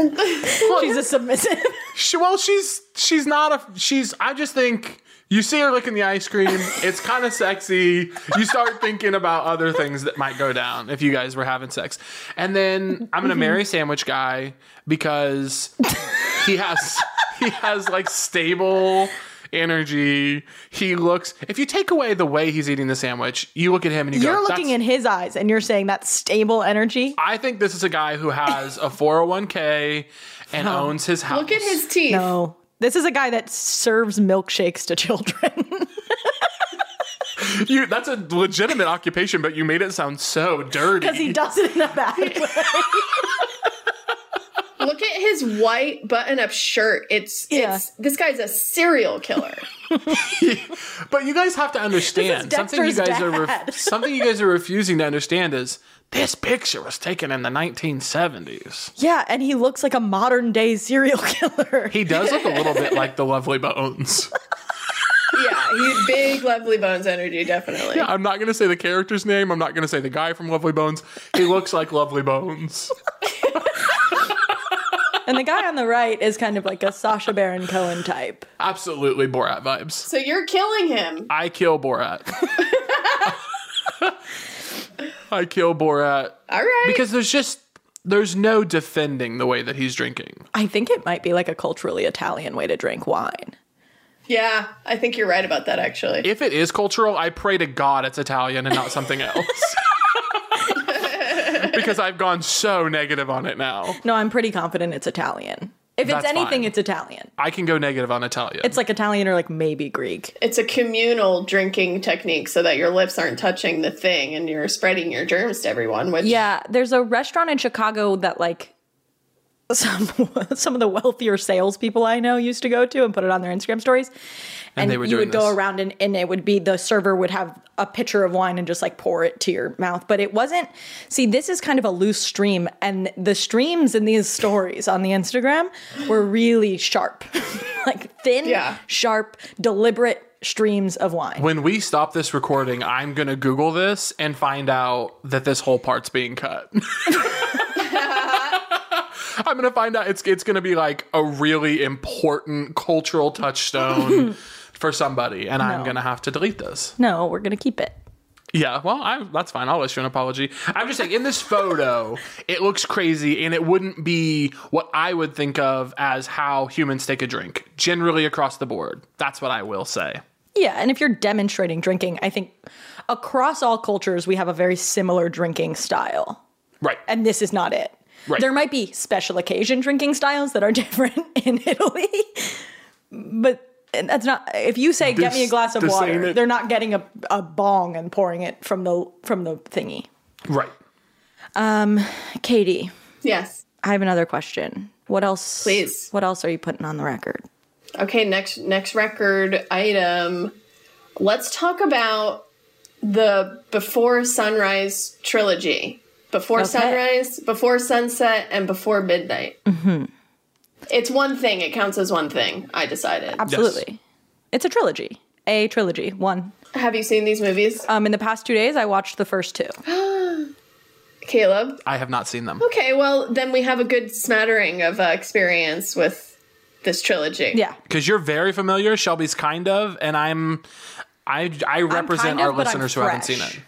She's a submissive. she, well she's she's not a she's I just think you see her licking the ice cream. It's kind of sexy. You start thinking about other things that might go down if you guys were having sex. And then I'm gonna marry sandwich guy because he has he has like stable energy. He looks. If you take away the way he's eating the sandwich, you look at him and you You're go. looking in his eyes and you're saying that stable energy. I think this is a guy who has a 401k and owns his house. Look at his teeth. No. This is a guy that serves milkshakes to children. You, that's a legitimate occupation, but you made it sound so dirty. Because he does it in a bad way. Look at his white button-up shirt. It's Yeah. it's this guy's a serial killer. But you guys have to understand something. You Dexter's guys are ref- something you guys are refusing to understand is this picture was taken in the 1970s. yeah, and he looks like a modern day serial killer. He does look a little bit like the Lovely Bones. yeah, he's big, lovely bones energy, definitely. I'm not going to say the character's name. I'm not going to say the guy from Lovely Bones. He looks like Lovely Bones. and the guy on the right is kind of like a Sacha Baron Cohen type. Absolutely Borat vibes. So you're killing him. I kill Borat. I kill Borat All right. because there's just there's no defending the way that he's drinking. I think it might be like a culturally Italian way to drink wine. yeah, I think you're right about that actually. If it is cultural, I pray to God it's Italian and not something else. because I've gone so negative on it now. No, I'm pretty confident it's Italian. If That's it's anything, fine. it's Italian. I can go negative on Italian. It's like Italian or like maybe Greek. It's a communal drinking technique so that your lips aren't touching the thing and you're spreading your germs to everyone, which Yeah, there's a restaurant in Chicago that like some some of the wealthier salespeople I know used to go to and put it on their Instagram stories. And, they were you doing would go around and, and it would be the server would have a pitcher of wine and just like pour it to your mouth. But it wasn't see, this is kind of a loose stream, and the streams in these stories on the Instagram were really sharp. like thin, Yeah. sharp, deliberate streams of wine. when we stop this recording, I'm going to Google this and find out that this whole part's being cut. I'm going to find out it's it's going to be like a really important cultural touchstone for somebody and I'm going to have to delete this. no, we're gonna keep it. Yeah, well, I, that's fine. I'll issue an apology. I'm just saying, in this photo, it looks crazy, and it wouldn't be what I would think of as how humans take a drink, generally across the board. That's what I will say. Yeah, and if you're demonstrating drinking, I think across all cultures we have a very similar drinking style. Right. And this is not it. Right. There might be special occasion drinking styles that are different in Italy. But that's not if you say get me a glass of water, it. they're not getting a, a bong and pouring it from the from the thingy. Right. Um, Caitie, yes. I have another question. What else Please. What else are you putting on the record? Okay, next next record item. Let's talk about the Before Sunrise trilogy. Before Okay. sunrise, before sunset, and before midnight. Mm-hmm. It's one thing. It counts as one thing. I decided. Absolutely. It's a trilogy. A trilogy. One. Have you seen these movies, Um in the past 2 days I watched the first two. Caleb? I have not seen them. Okay, well then we have a good smattering of uh, experience with this trilogy. Yeah. Because you're very familiar, Shelby's kind of, and I'm. I, I represent kind of, our listeners who haven't seen it.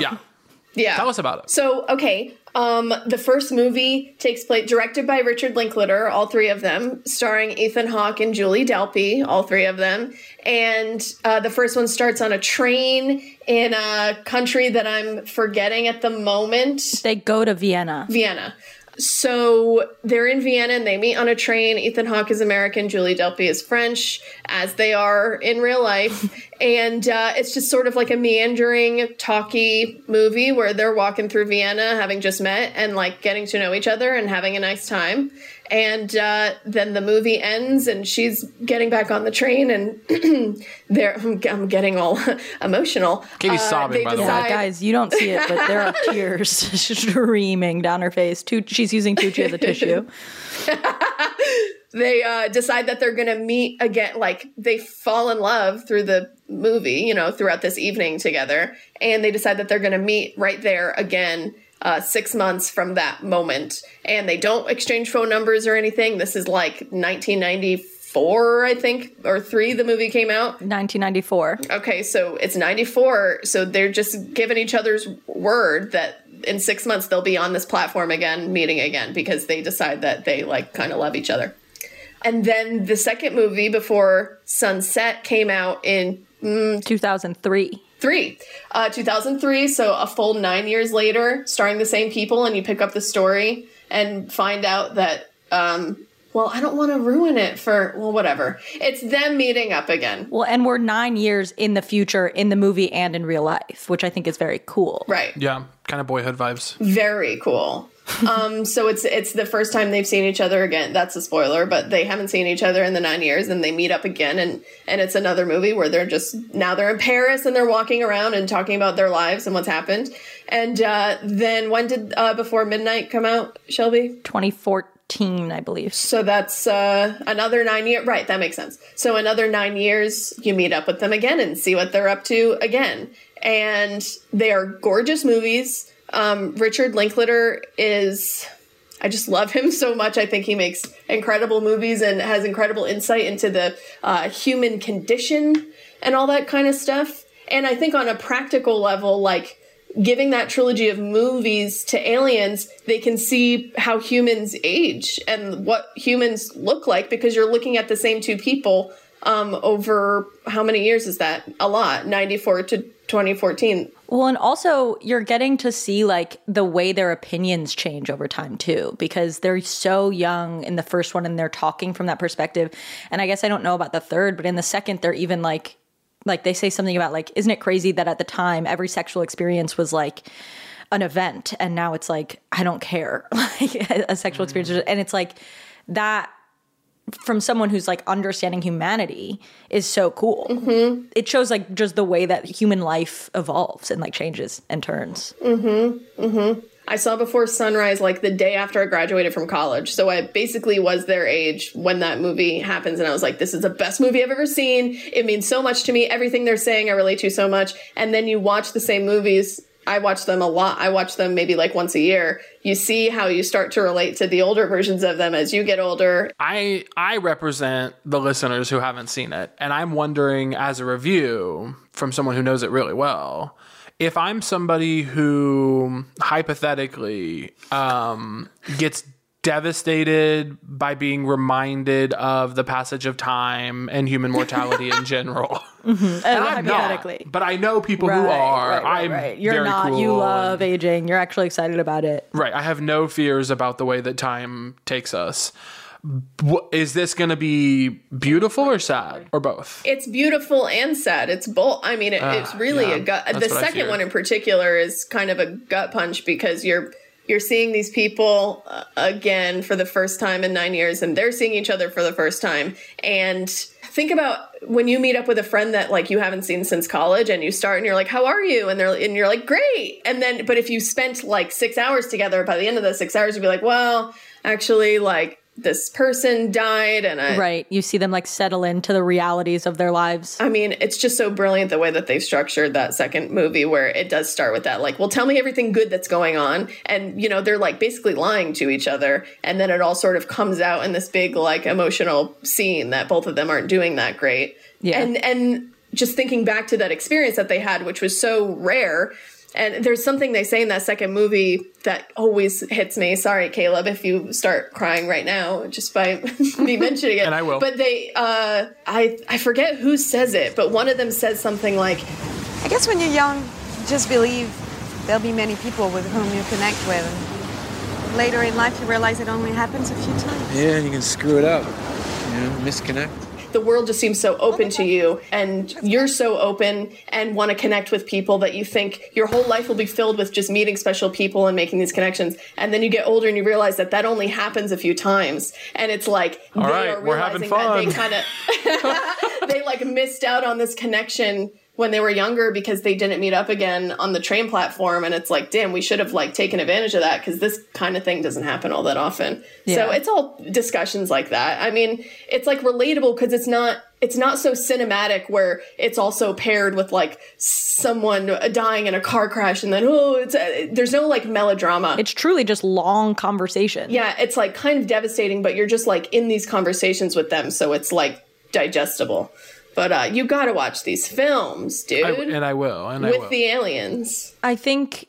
Yeah. Yeah. Tell us about it. So, okay, um, the first movie takes place directed by Richard Linklater, all three of them, starring Ethan Hawke and Julie Delpy, all three of them. And uh, the first one starts on a train in a country that I'm forgetting at the moment. They go to Vienna. Vienna. So they're in Vienna and they meet on a train. Ethan Hawke is American, Julie Delpy is French, as they are in real life. and uh, it's just sort of like a meandering, talky movie where they're walking through Vienna, having just met, and like getting to know each other and having a nice time. And uh, then the movie ends, and she's getting back on the train, and they're I'm, I'm getting all emotional. Caitie's Uh, sobbing, they by the way. Yeah, guys, you don't see it, but there are tears streaming down her face. Tu- she's using Tucci as a tissue. they uh, decide that they're gonna meet again like they fall in love through the movie you know throughout this evening together and they decide that they're gonna meet right there again uh, six months from that moment and they don't exchange phone numbers or anything this is like 1994 i think or three the movie came out 1994. okay so it's 94 so they're just giving each other's word that in six months they'll be on this platform again meeting again because they decide that they like kind of love each other and then the second movie before sunset came out in 2003. Three uh, 2003 so a full nine years later starring the same people and you pick up the story and find out that um, well, I don't want to ruin it for well, whatever. It's them meeting up again. Well, and we're nine years in the future in the movie and in real life, which I think is very cool. Right. Yeah, kind of boyhood vibes. Very cool. Um, so it's it's the first time they've seen each other again. That's a spoiler, but they haven't seen each other in the nine years, and they meet up again, and and it's another movie where they're just now they're in Paris and they're walking around and talking about their lives and what's happened. And uh, then when did uh, Before Midnight come out, Shelby? 2014, I believe. So that's uh, another nine years. Right, that makes sense. So another nine years, you meet up with them again and see what they're up to again. And they are gorgeous movies. Um, Richard Linklater is. I just love him so much. I think he makes incredible movies and has incredible insight into the uh, human condition and all that kind of stuff. And I think on a practical level, like giving that trilogy of movies to aliens, they can see how humans age and what humans look like because you're looking at the same two people um, over how many years is that? A lot, 94 to 2014. Well, and also you're getting to see like the way their opinions change over time too, because they're so young in the first one and they're talking from that perspective. And I guess I don't know about the third, but in the second, they're even like, like they say something about like, isn't it crazy that at the time every sexual experience was like an event, and now it's like I don't care, like a sexual experience, and it's like that from someone who's like understanding humanity is so cool. Mm-hmm. It shows like just the way that human life evolves and like changes and turns. Mm-hmm. Mm-hmm. I saw Before Sunrise like the day after I graduated from college. So I basically was their age when that movie happens. And I was like, this is the best movie I've ever seen. It means so much to me. Everything they're saying, I relate to so much. And then you watch the same movies. I watch them a lot. I watch them maybe like once a year. You see how you start to relate to the older versions of them as you get older. I I represent the listeners who haven't seen it, and I'm wondering, as a review from someone who knows it really well, if I'm somebody who hypothetically um, gets devastated by being reminded of the passage of time and human mortality in general. Mm-hmm. And I'm not, but I know people who are. I'm You're very not. cool You and- love aging. You're actually excited about it. Right. I have no fears about the way that time takes us. Is this going to be beautiful or sad or both? It's beautiful and sad. It's both. I mean, it, Ah, it's really yeah. a gut. The second one in particular is kind of a gut punch because you're you're seeing these people uh, again for the first time in nine years, and they're seeing each other for the first time. And think about when you meet up with a friend that like you haven't seen since college, and you start and you're like, "How are you?" and they're and you're like, "Great." And then, but if you spent like six hours together, by the end of the six hours, you'd be like, "Well, actually, like." This person died, and I, Right. You see them like settle into the realities of their lives. I mean, it's just so brilliant the way that they've structured that second movie where it does start with that. Like, well, tell me everything good that's going on. And, you know, they're like basically lying to each other. And then it all sort of comes out in this big, like, emotional scene that both of them aren't doing that great. Yeah. And, and, just thinking back to that experience that they had, which was so rare. And there's something they say in that second movie that always hits me. Sorry, Caleb, if you start crying right now just by me mentioning it. And I will. But they, uh, I, I forget who says it, but one of them says something like, I guess when you're young, just believe there'll be many people with whom you connect with. And later in life, you realize it only happens a few times. Yeah, and you can screw it up. You know, misconnect. The world just seems so open to you and you're so open and want to connect with people that you think your whole life will be filled with just meeting special people and making these connections. And then you get older and you realize that that only happens a few times. And it's like All they right, are we're having realizing that fun. they kind of they like missed out on this connection when they were younger because they didn't meet up again on the train platform. And it's like damn we should have like taken advantage of that because this kind of thing doesn't happen all that often. So it's all discussions like that. I mean it's like relatable because it's not it's not so cinematic where it's also paired with like someone dying in a car crash and then oh it's uh, there's no like melodrama. It's truly just long conversation. yeah it's like kind of devastating but you're just like in these conversations with them so it's like digestible but uh you gotta watch these films dude I, and I will. And I with will. the aliens I think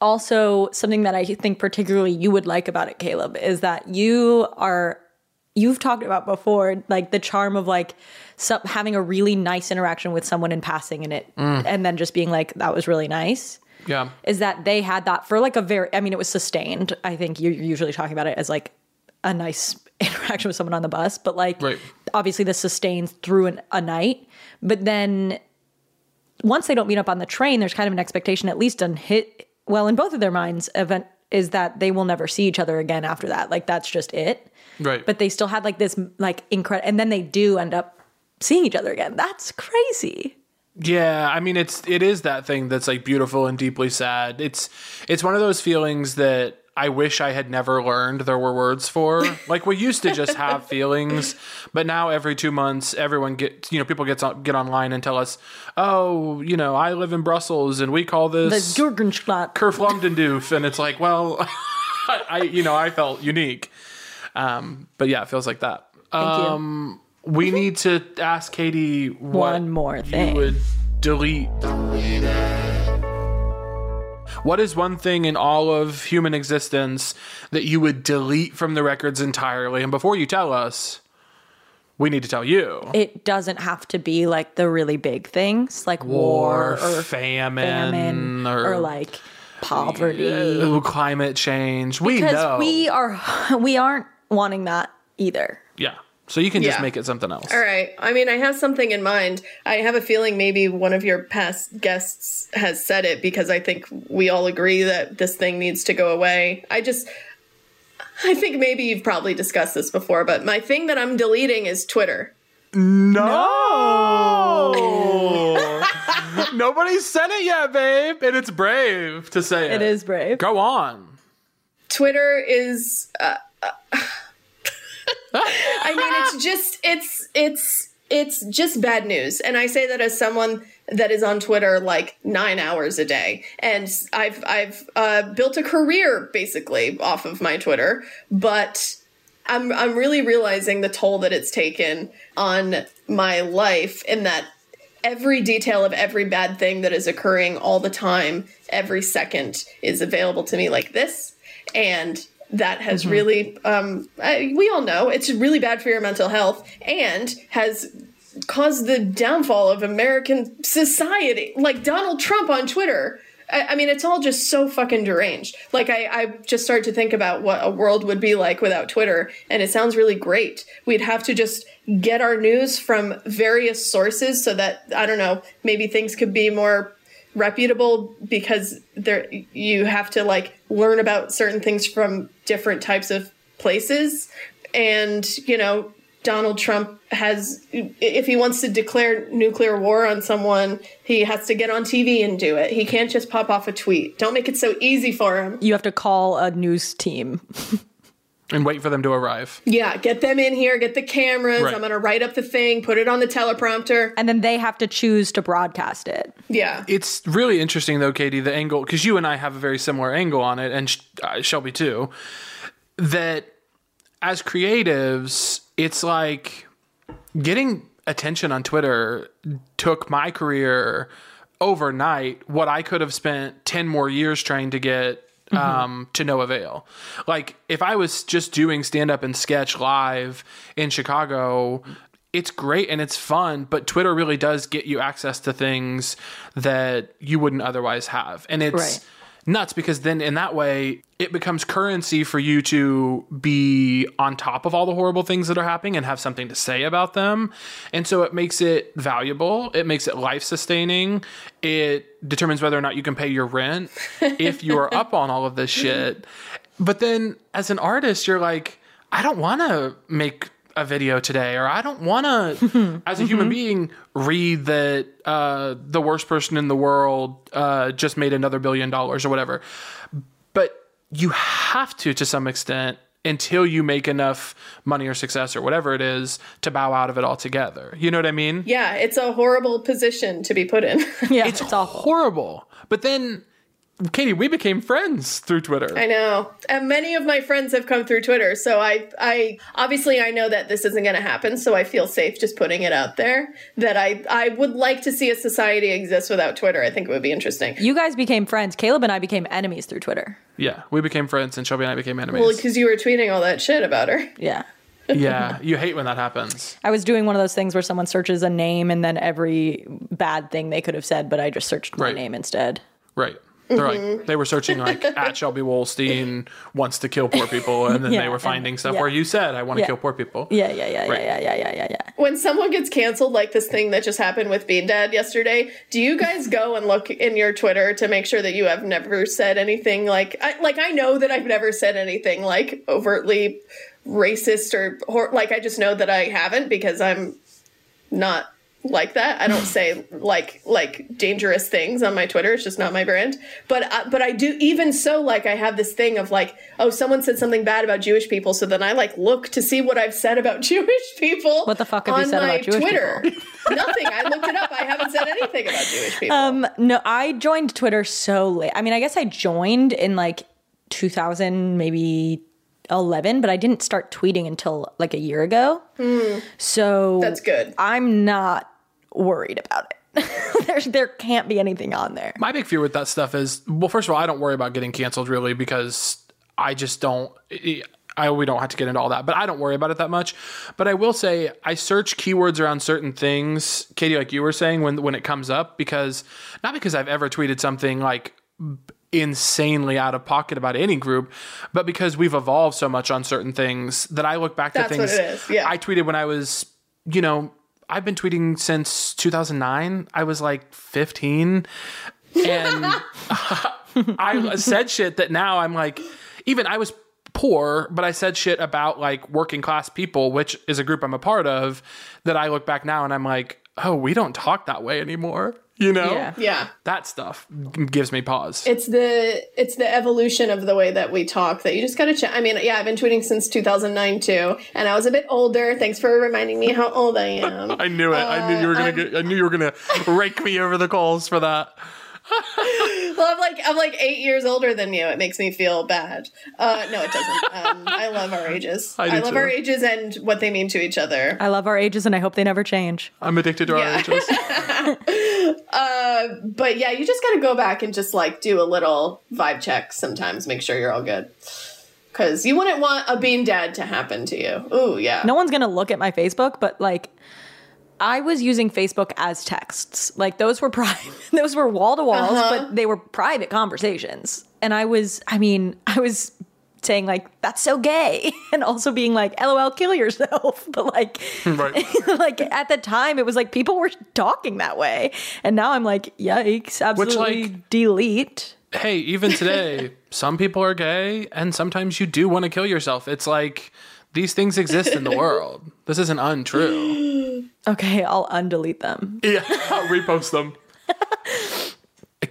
also something that I think particularly you would like about it, Caleb, is that you are you've talked about before, like the charm of like some, having a really nice interaction with someone in passing and it, Mm. and then just being like, that was really nice. yeah. Is that they had that for like a very, I mean, it was sustained. I think you're usually talking about it as like a nice interaction with someone on the bus, but like Right. obviously this sustains through an, a night. But then once they don't meet up on the train, there's kind of an expectation, at least on hit. Well, in both of their minds, event is that they will never see each other again after that. Like that's just it. Right. But they still had like this like incredible, and then they do end up seeing each other again. That's crazy. Yeah, I mean it's it is that thing that's like beautiful and deeply sad. It's it's one of those feelings that I wish I had never learned there were words for. Like we used to just have feelings, but now every 2 months everyone get you know people get on, get online and tell us, "Oh, you know, I live in Brussels and we call The this Kerflumdendoof." and it's like, well, I you know, I felt unique. Um, but yeah, it feels like that. Thank you. um we need to ask Caitie what One more you thing. would delete. What is one thing in all of human existence that you would delete from the records entirely? And before you tell us, we need to tell you. It doesn't have to be like the really big things like war, War, or famine, famine or- or, like poverty. Ooh, climate change. We because know. we are we aren't wanting that either. yeah. So you can just make it something else. All right. I mean, I have something in mind. I have a feeling maybe one of your past guests has said it because I think we all agree that this thing needs to go away. I just. I think maybe you've probably discussed this before, but my thing that I'm deleting is Twitter. No. Nobody said it yet, babe. And it's brave to say it. It is brave. Go on. Twitter is. Uh, uh, I mean, it's just it's it's it's just bad news, and I say that as someone that is on Twitter like nine hours a day, and I've I've uh, built a career basically off of my Twitter, but. I'm I'm really realizing the toll that it's taken on my life in that every detail of every bad thing that is occurring all the time, every second is available to me like this. And that has really, um, I, we all know it's really bad for your mental health and has caused the downfall of American society. Like Donald Trump on Twitter. I, I mean, it's all just so fucking deranged. Like, I, I just started to think about what a world would be like without Twitter, and it sounds really great. We'd have to just get our news from various sources so that, I don't know, maybe things could be more reputable because there you have to like learn about certain things from different types of places. And you know Donald Trump has if he wants to declare nuclear war on someone he has to get on TV and do it. He can't just pop off a tweet. Don't make it so easy for him. You have to call a news team. And wait for them to arrive. yeah get them in here get the cameras Right. I'm going to write up the thing put it on the teleprompter And then they have to choose to broadcast it. yeah It's really interesting, though, Caitie, the angle, because you and I have a very similar angle on it, and uh, Shelby too, that as creatives, it's like getting attention on Twitter took my career overnight what I could have spent 10 more years trying to get um, to no avail. Like, if I was just doing stand up and sketch live in Chicago, it's great and it's fun, but Twitter really does get you access to things that you wouldn't otherwise have. And it's Right. Nuts because then in that way it becomes currency for you to be on top of all the horrible things that are happening and have something to say about them. And so it makes it valuable. It makes it life sustaining it determines whether or not you can pay your rent if you are up on all of this shit. But then as an artist you're like i don't want to make a video today or i don't want to as a human being read that uh, the worst person in the world uh, just made another billion dollars or whatever. But you have to to some extent until you make enough money or success or whatever it is to bow out of it altogether. You know what i mean? Yeah it's a horrible position to be put in. Yeah, it's, a horrible. But then Caitie we became friends through twitter I know. And many of my friends have come through Twitter, so I I obviously I know that this isn't going to happen, so I feel safe just putting it out there that I I would like to see a society exist without Twitter. I think it would be interesting. You guys became friends. Caleb and I became enemies through Twitter. yeah we became friends and shelby and i became enemies Well, because you were tweeting all that shit about her. Yeah. yeah you hate when that happens I was doing one of those things where someone searches a name and then every bad thing they could have said, but I just searched my Right. name instead. right They're Mhm. like they were searching like at Shelby Wolstein wants to kill poor people, and then Yeah, they were and- finding stuff yeah. where you said I want to Yeah. kill poor people. Yeah, yeah, yeah, Right. yeah, yeah, yeah, yeah, yeah. When someone gets canceled, like this thing that just happened with Bean Dad yesterday, do you guys go and look in your Twitter to make sure that you have never said anything like, I, like I know that I've never said anything like overtly racist or, or like I just know that I haven't because I'm not like that. I don't say like like dangerous things on my Twitter. It's just not my brand. But I, but I do even so like I have this thing of like oh someone said something bad about Jewish people, so then I like look to see what I've said about Jewish people. What the fuck have you said about Jewish Twitter? Nothing. I looked it up. I haven't said anything about Jewish people. Um, no, I joined Twitter so late. I mean, I guess I joined in like 2000, maybe 11, but I didn't start tweeting until like a year ago. Hmm. So That's good. I'm not worried about it. There's there can't be anything on there. My big fear with that stuff is well, first of all, I don't worry about getting canceled really because I just don't. I we don't have to get into all that, but I don't worry about it that much. But I will say I search keywords around certain things, Caitie, like you were saying when when it comes up, because not because I've ever tweeted something like insanely out of pocket about any group, but because we've evolved so much on certain things that I look back That's to what things it is, yeah. I tweeted when I was, you know, I've been tweeting since 2009. I was like 15 and I said shit that now I'm like, even I was poor, but I said shit about like working class people, which is a group I'm a part of, that I look back now and I'm like, oh, we don't talk that way anymore. You know? Yeah. Yeah. That stuff gives me pause. It's the it's the evolution of the way that we talk that you just gotta check. I mean, yeah, I've been tweeting since 2009 too, and I was a bit older. Thanks for reminding me how old I am. I knew it. I knew you were gonna I'm- get. I knew you were gonna rake me over the coals for that. Well, I'm like I'm like eight years older than you. It makes me feel bad. Uh, no, it doesn't. Um, I love our ages. I do love too. our ages and what they mean to each other. I love our ages and I hope they never change. I'm addicted to our ages. Uh, but yeah, you just got to go back and just like do a little vibe check sometimes. Make sure you're all good. Because you wouldn't want a bean dad to happen to you. Ooh, yeah. No one's gonna look at my Facebook, but like I was using Facebook as texts. Like those were private those were wall to walls, Uh-huh. but they were private conversations. And I was I mean, I was saying like that's so gay and also being like lol kill yourself but like right. like at the time it was like people were talking that way and now i'm like yikes absolutely Which, like, delete hey, even today, some people are gay, and sometimes you do want to kill yourself. It's like these things exist in the world. This isn't untrue. okay i'll undelete them Yeah, I'll repost them.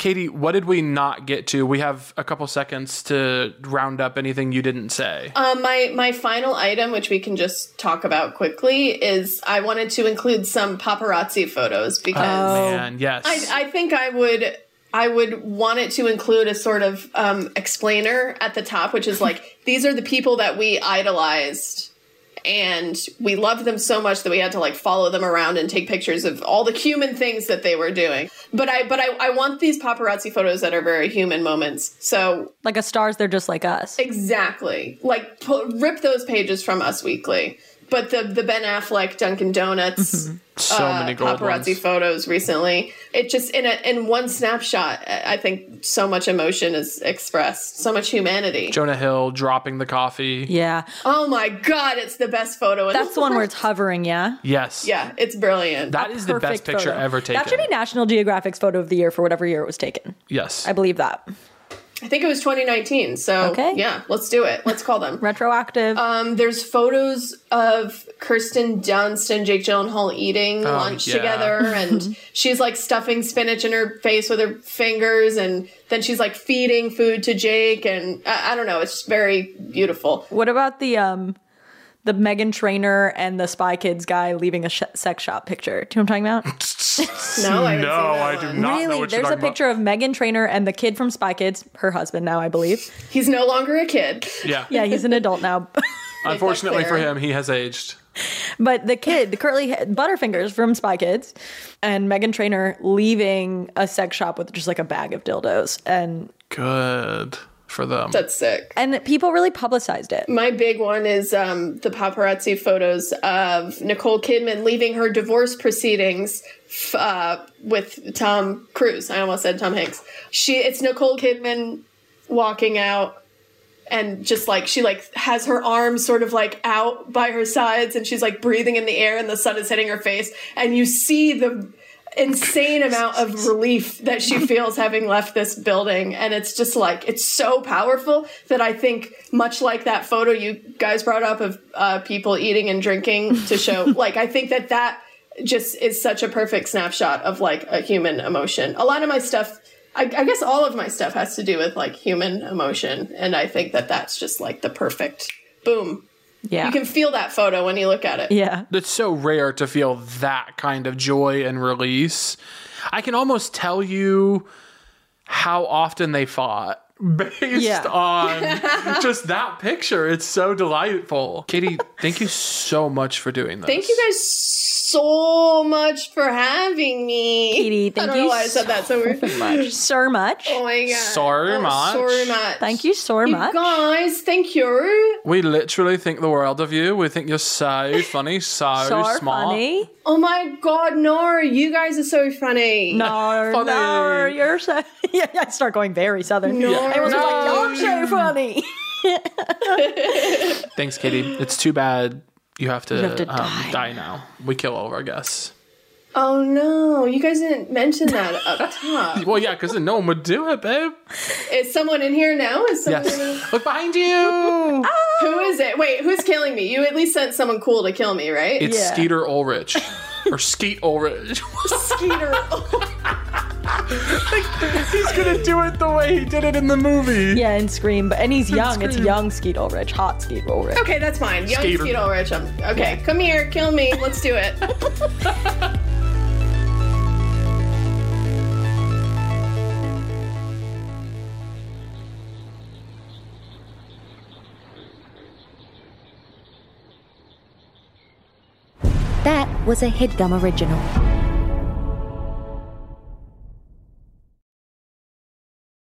Caitie, what did we not get to? We have a couple seconds to round up anything you didn't say. Um, my my final item, which we can just talk about quickly, is I wanted to include some paparazzi photos because Oh, man, yes. I, I think I would I would want it to include a sort of um, explainer at the top, which is like these are the people that we idolized. And we loved them so much that we had to like follow them around and take pictures of all the human things that they were doing. But I, but I, I want these paparazzi photos that are very human moments. So like a stars they're just like us Exactly. Like rip those pages from Us Weekly. But the the Ben Affleck Dunkin' Donuts So uh, many gold paparazzi ones. photos recently. It just in a in one snapshot, I I think so much emotion is expressed, so much humanity. Jonah Hill dropping the coffee. yeah Oh my god, it's the best photo. In that's the one where it's hovering yeah Yes. yeah, it's brilliant. That is the best picture photo. ever taken. that should be national geographic's photo of the year for whatever year it was taken yes. i believe that I think it was 2019. So Okay. yeah, let's do it. Let's call them. retroactive Um, there's photos of Kirsten Dunst and Jake Gyllenhaal eating Oh, lunch yeah. together, and she's like stuffing spinach in her face with her fingers, and then she's like feeding food to Jake, and I, I don't know, it's just very beautiful. what about the um the Meghan Trainor and the Spy Kids guy leaving a sh- sex shop picture. Do you know what I'm talking about? No, I no, I do not know really? what There's you're a talking picture of Meghan Trainor and the kid from Spy Kids, her husband now, I believe. He's no longer a kid. Yeah. Yeah, he's an adult now. Unfortunately for him, he has aged. But the kid, the curly head, Butterfingers from Spy Kids, and Meghan Trainor leaving a sex shop with just like a bag of dildos. And Good for them. That's sick. And people really publicized it. My big one is um, the paparazzi photos of Nicole Kidman leaving her divorce proceedings f- uh, with Tom Cruise. I almost said Tom Hanks. She, it's Nicole Kidman walking out and just like she like has her arms sort of like out by her sides and she's like breathing in the air and the sun is hitting her face and you see the insane amount of relief that she feels having left this building and it's just like it's so powerful that i think much like that photo you guys brought up of uh, people eating and drinking to show like i think that that just is such a perfect snapshot of like a human emotion. A lot of my stuff I, I guess all of my stuff has to do with like human emotion and i think that that's just like the perfect boom Yeah. you can feel that photo when you look at it Yeah. It's so rare to feel that kind of joy and release. I can almost tell you how often they fought based Yeah. on just that picture. It's so delightful. Caitie, thank you so much for doing this. Thank you guys so much for having me. Caitie, I thank don't you know why I said that so weird. much. So much. Oh my god. So Oh, much. So much. Thank you so You much. guys, thank you. We literally think the world of you. We think you're so funny, so, So smart. funny. Oh my god, no, you guys are so funny. No, Funny. no, you're so. Yeah, I start going very southern. No. I was like, you're so funny. Thanks, Caitie. It's too bad you have to, have to um, die. die now. We kill all of our guests. Oh no, you guys didn't mention that up top. Well, yeah, because no one would do it, babe. Is someone in here now? Is someone in Yes. Look behind you. Who is it? Wait, who's killing me? You at least sent someone cool to kill me, right? It's Yeah. Skeeter Ulrich. or Skeet Ulrich. Skeeter. He's gonna do it the way he did it in the movie. Yeah, and Scream, but and he's young. It's Scream. young Skeet Ulrich, hot Skeet Ulrich. okay, that's fine. Young Skeeter. Skeet Ulrich. I'm, okay, come here, kill me. Let's do it. That was a headgum original.